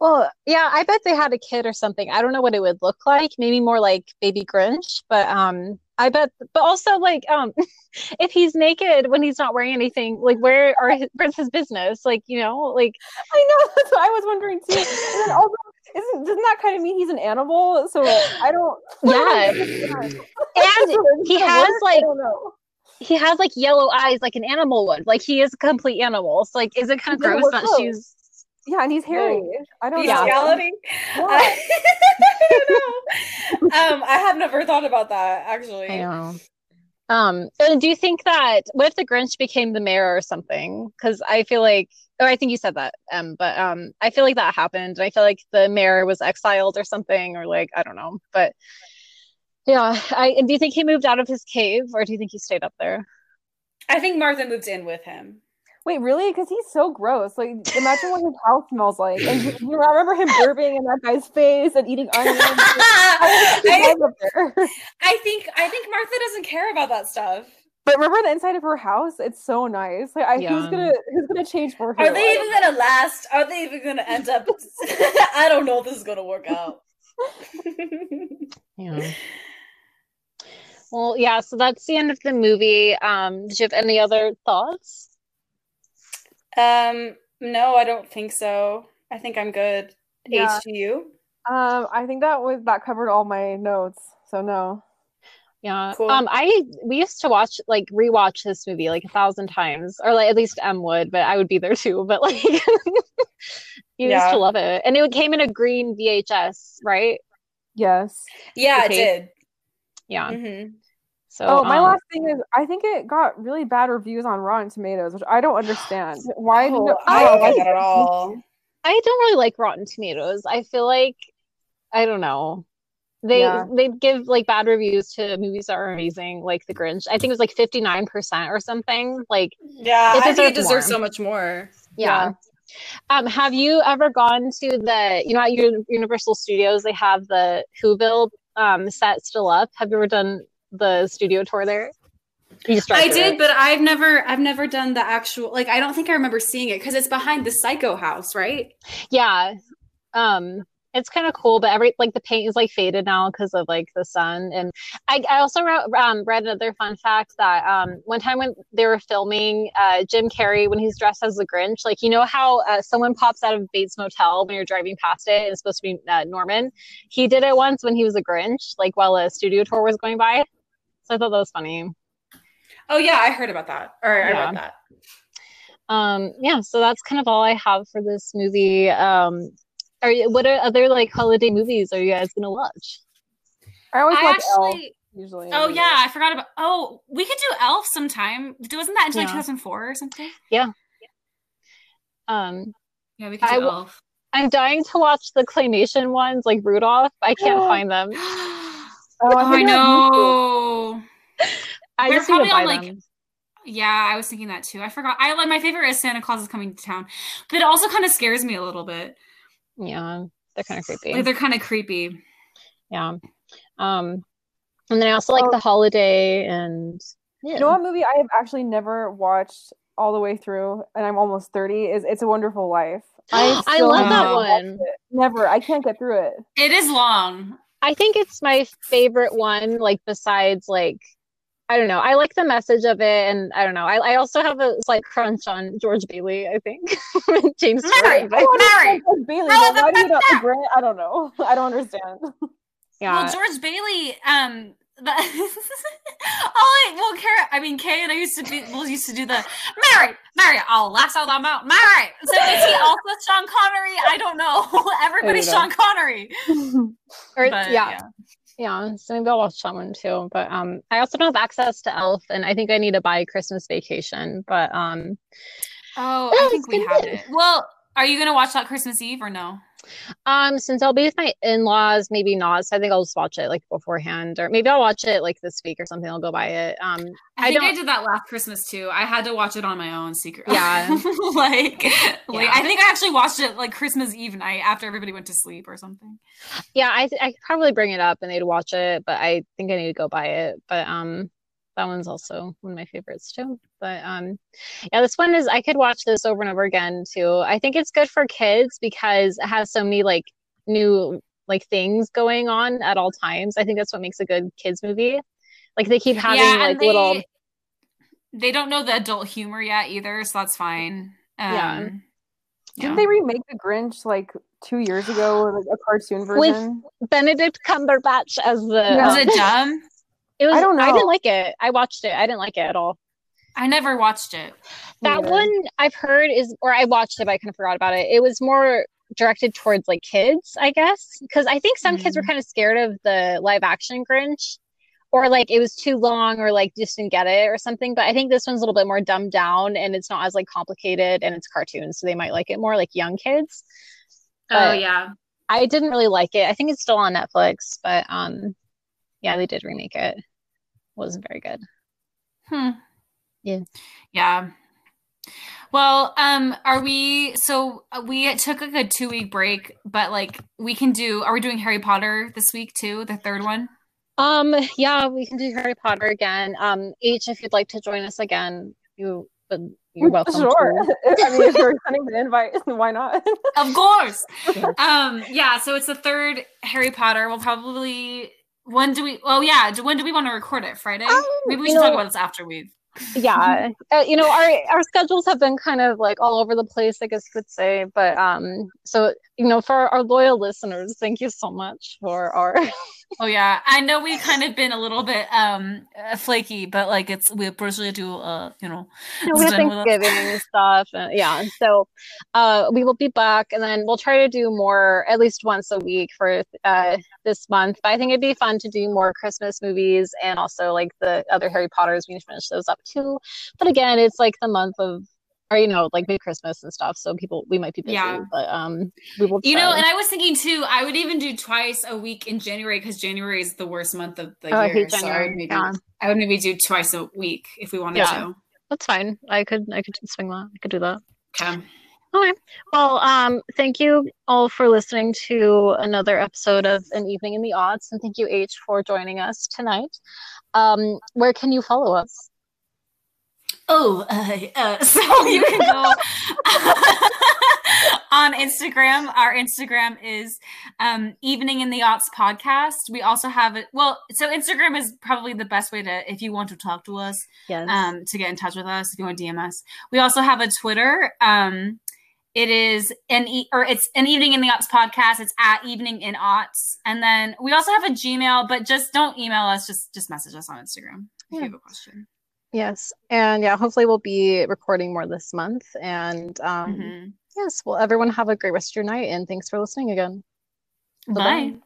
Well, yeah, I bet they had a kid or something. I don't know what it would look like. Maybe more like Baby Grinch, but um, I bet. But also, like, um, if he's naked when he's not wearing anything, like, where are his, where's his business? Like, you know, like, I know that's what I was wondering too. And then also, isn't doesn't that kind of mean he's an animal? So I don't. Yeah. and and he has I like he has like yellow eyes, like an animal would. Like, he is a complete animal. So, like, is it kind of Yeah, gross that clothes? she's Yeah, and he's hairy. I don't know. Bestiality. Yeah. I don't know. um, I have never thought about that actually. I know. Um, and do you think that what if the Grinch became the mayor or something? Because I feel like, oh, I think you said that, um, but um, I feel like that happened. and I feel like the mayor was exiled or something, or like I don't know. But yeah, I and do you think he moved out of his cave, or do you think he stayed up there? I think Martha moved in with him. Wait, really? Because he's so gross. Like, imagine what his house smells like. And you, you remember him burping in that guy's face and eating onions. I, I, up there. I think I think Martha doesn't care about that stuff. But remember the inside of her house? It's so nice. Like, I, who's gonna who's gonna change for her? Are they I even gonna last? Are they even gonna end up? I don't know if this is gonna work out. Yeah. Well, yeah. So that's the end of the movie. Um, did you have any other thoughts? um, no, I don't think so. I think I'm good. Yeah. you. Um, I think that was that covered all my notes. So no. Yeah. Cool. Um, I we used to watch like rewatch this movie like a thousand times, or like at least M would, but I would be there too. But like, you used to love it, and it came in a green VHS, right? Yes. Yeah, Okay. it Yeah. did. hmm So Oh, my um, last thing is I think it got really bad reviews on Rotten Tomatoes, which I don't understand. Why? Oh, did I don't like get that at all. I don't really like Rotten Tomatoes. I feel like I don't know. They Yeah. they give like bad reviews to movies that are amazing, like The Grinch. I think it was like fifty nine percent or something. Like Yeah, It I think it deserves deserves more. so much more. Yeah. Um, have you ever gone to the, you know, at Uni- Universal Studios, they have the Whoville um, set still up. Have you ever done the studio tour there? You just drive I did, it. but I've never, I've never done the actual. Like, I don't think I remember seeing it because it's behind the Psycho house, right? yeah. Um, it's kind of cool, but every like the paint is like faded now because of like the sun. And I, I also wrote, um, read another fun fact that um, one time when they were filming uh, Jim Carrey when he's dressed as the Grinch, like you know how uh, someone pops out of Bates Motel when you're driving past it and it's supposed to be uh, Norman. He did it once when he was a Grinch, like while a studio tour was going by. So I thought that was funny. Oh yeah, I heard about that. Or I read that. Um, yeah, so that's kind of all I have for this movie. Um, are you, what are other like holiday movies are you guys gonna watch? I always I watch Elf usually. Oh yeah, I forgot about. Oh, we could do Elf sometime. Wasn't that until like 2004 or something? Yeah. Um, Yeah, we could I do w- Elf. I'm dying to watch the claymation ones, like Rudolph. I can't find them. oh, Oh, I know. I They're just need to probably buy on, like, them. Yeah, I was thinking that too. I forgot. I like my favorite is Santa Claus is coming to town, but it also kind of scares me a little bit. Yeah, they're kind of creepy. Like they're kind of creepy. yeah. Um, and then I also like Oh. the holiday and yeah. You know what movie I have actually never watched all the way through, and I'm almost 30, is It's a Wonderful Life. I still love that one. Never. I can't get through it. It is long. I think it's my favorite one, like besides like I don't know. I like the message of it and I don't know. I, I also have a slight crunch on George Bailey, I think. James Mary, Stewart, but- want Mary. to George Bailey. Oh, but why do you not like Grant? I don't know. I don't understand. yeah. Well, George Bailey, um, the, oh, wait, well, Kara, I mean, Kay and I used to be, well, used to do the Mary, Mary, I'll lasso them out, Mary. So is he also Sean Connery? I don't know. Everybody's know. Sean Connery. or But, yeah. Yeah, so maybe I'll watch that one too. But um, I also don't have access to Elf, and I think I need to buy Christmas Vacation. But um, Oh, I think we have good. it. Well, are you gonna watch that Christmas Eve or no? Um, since I'll be with my in-laws, maybe not. So I think I'll just watch it like beforehand, or maybe I'll watch it like this week or something. I'll go buy it. Um, I, I think I did that last Christmas too. I had to watch it on my own secret. Yeah, like, yeah. like I think I actually watched it like Christmas Eve night after everybody went to sleep or something. Yeah, I I could probably bring it up and they'd watch it, but I think I need to go buy it. But um, that one's also one of my favorites too. But um yeah, this one is I could watch this over and over again too. I think it's good for kids because it has so many like new like things going on at all times. I think that's what makes a good kids movie. Like they keep having yeah, like they, little they don't know the adult humor yet either, so that's fine. Um, yeah. yeah. Didn't they remake The Grinch like two years ago, or like a cartoon version with Benedict Cumberbatch as the? Yeah. Was it dumb? It was. I don't know. I didn't like it. I watched it. I didn't like it at all. I never watched it. That yeah. one I've heard is, or I watched it, but I kind of forgot about it. It was more directed towards like kids, I guess, because I think some mm. kids were mm. kind of scared of the live action Grinch, or like it was too long, or like just didn't get it, or something. But I think this one's a little bit more dumbed down, and it's not as like complicated, and it's cartoons, so they might like it more, like young kids. Oh, but oh yeah, I didn't really like it. I think it's still on Netflix, but um, yeah, they did remake it. it wasn't very good. Hmm. Yeah. Yeah. Well, um, are we? So uh, we took like a two week break, but like we can do. Are we doing Harry Potter this week too? The third one. Um. Yeah, we can do Harry Potter again. Um. H, if you'd like to join us again, you. But you're welcome. Sure. I mean, if you're sending the invite, why not? of course. um. Yeah. So it's the third Harry Potter. We'll probably when do we? Oh yeah, when do we want to record it? Friday? Um, Maybe we should know, talk about this after we've. yeah, uh, you know, our our schedules have been kind of like all over the place, I guess you could say. But um, so you know, for our loyal listeners, thank you so much for our oh yeah, I know we've kind of been a little bit um uh, flaky, but like it's we personally you, uh, you know, know we have Thanksgiving and stuff, and yeah. So, uh, we will be back, and then we'll try to do more at least once a week for uh this month. But I think it'd be fun to do more Christmas movies and also like the other Harry Potters. We finish those up too. But again, it's like the month of or you know like big christmas and stuff so people we might be busy yeah. but um we will try. you know and i was thinking too i would even do twice a week in january because january is the worst month of the oh, year I, so I would maybe yeah. i would maybe do twice a week if we wanted to. yeah. to that's fine i could i could swing that i could do that okay Okay. Well, um, thank you all for listening to another episode of An Evening in the Aughts, and thank you, H, for joining us tonight. Um, where can you follow us? Oh, uh, uh, so you can go on Instagram. Our Instagram is um, Evening in the Aughts podcast. We also have it. Well, so Instagram is probably the best way to, if you want to talk to us, yes. um, to get in touch with us, if you want to DM us. We also have a Twitter. Um, it is an e- or it's an evening in the aughts podcast. It's at evening in aughts, and then we also have a Gmail. But just don't email us. Just just message us on Instagram if yeah. you have a question. Yes. And yeah, hopefully we'll be recording more this month. And um, mm-hmm. yes, well, everyone have a great rest of your night. And thanks for listening again. Bye. Bye.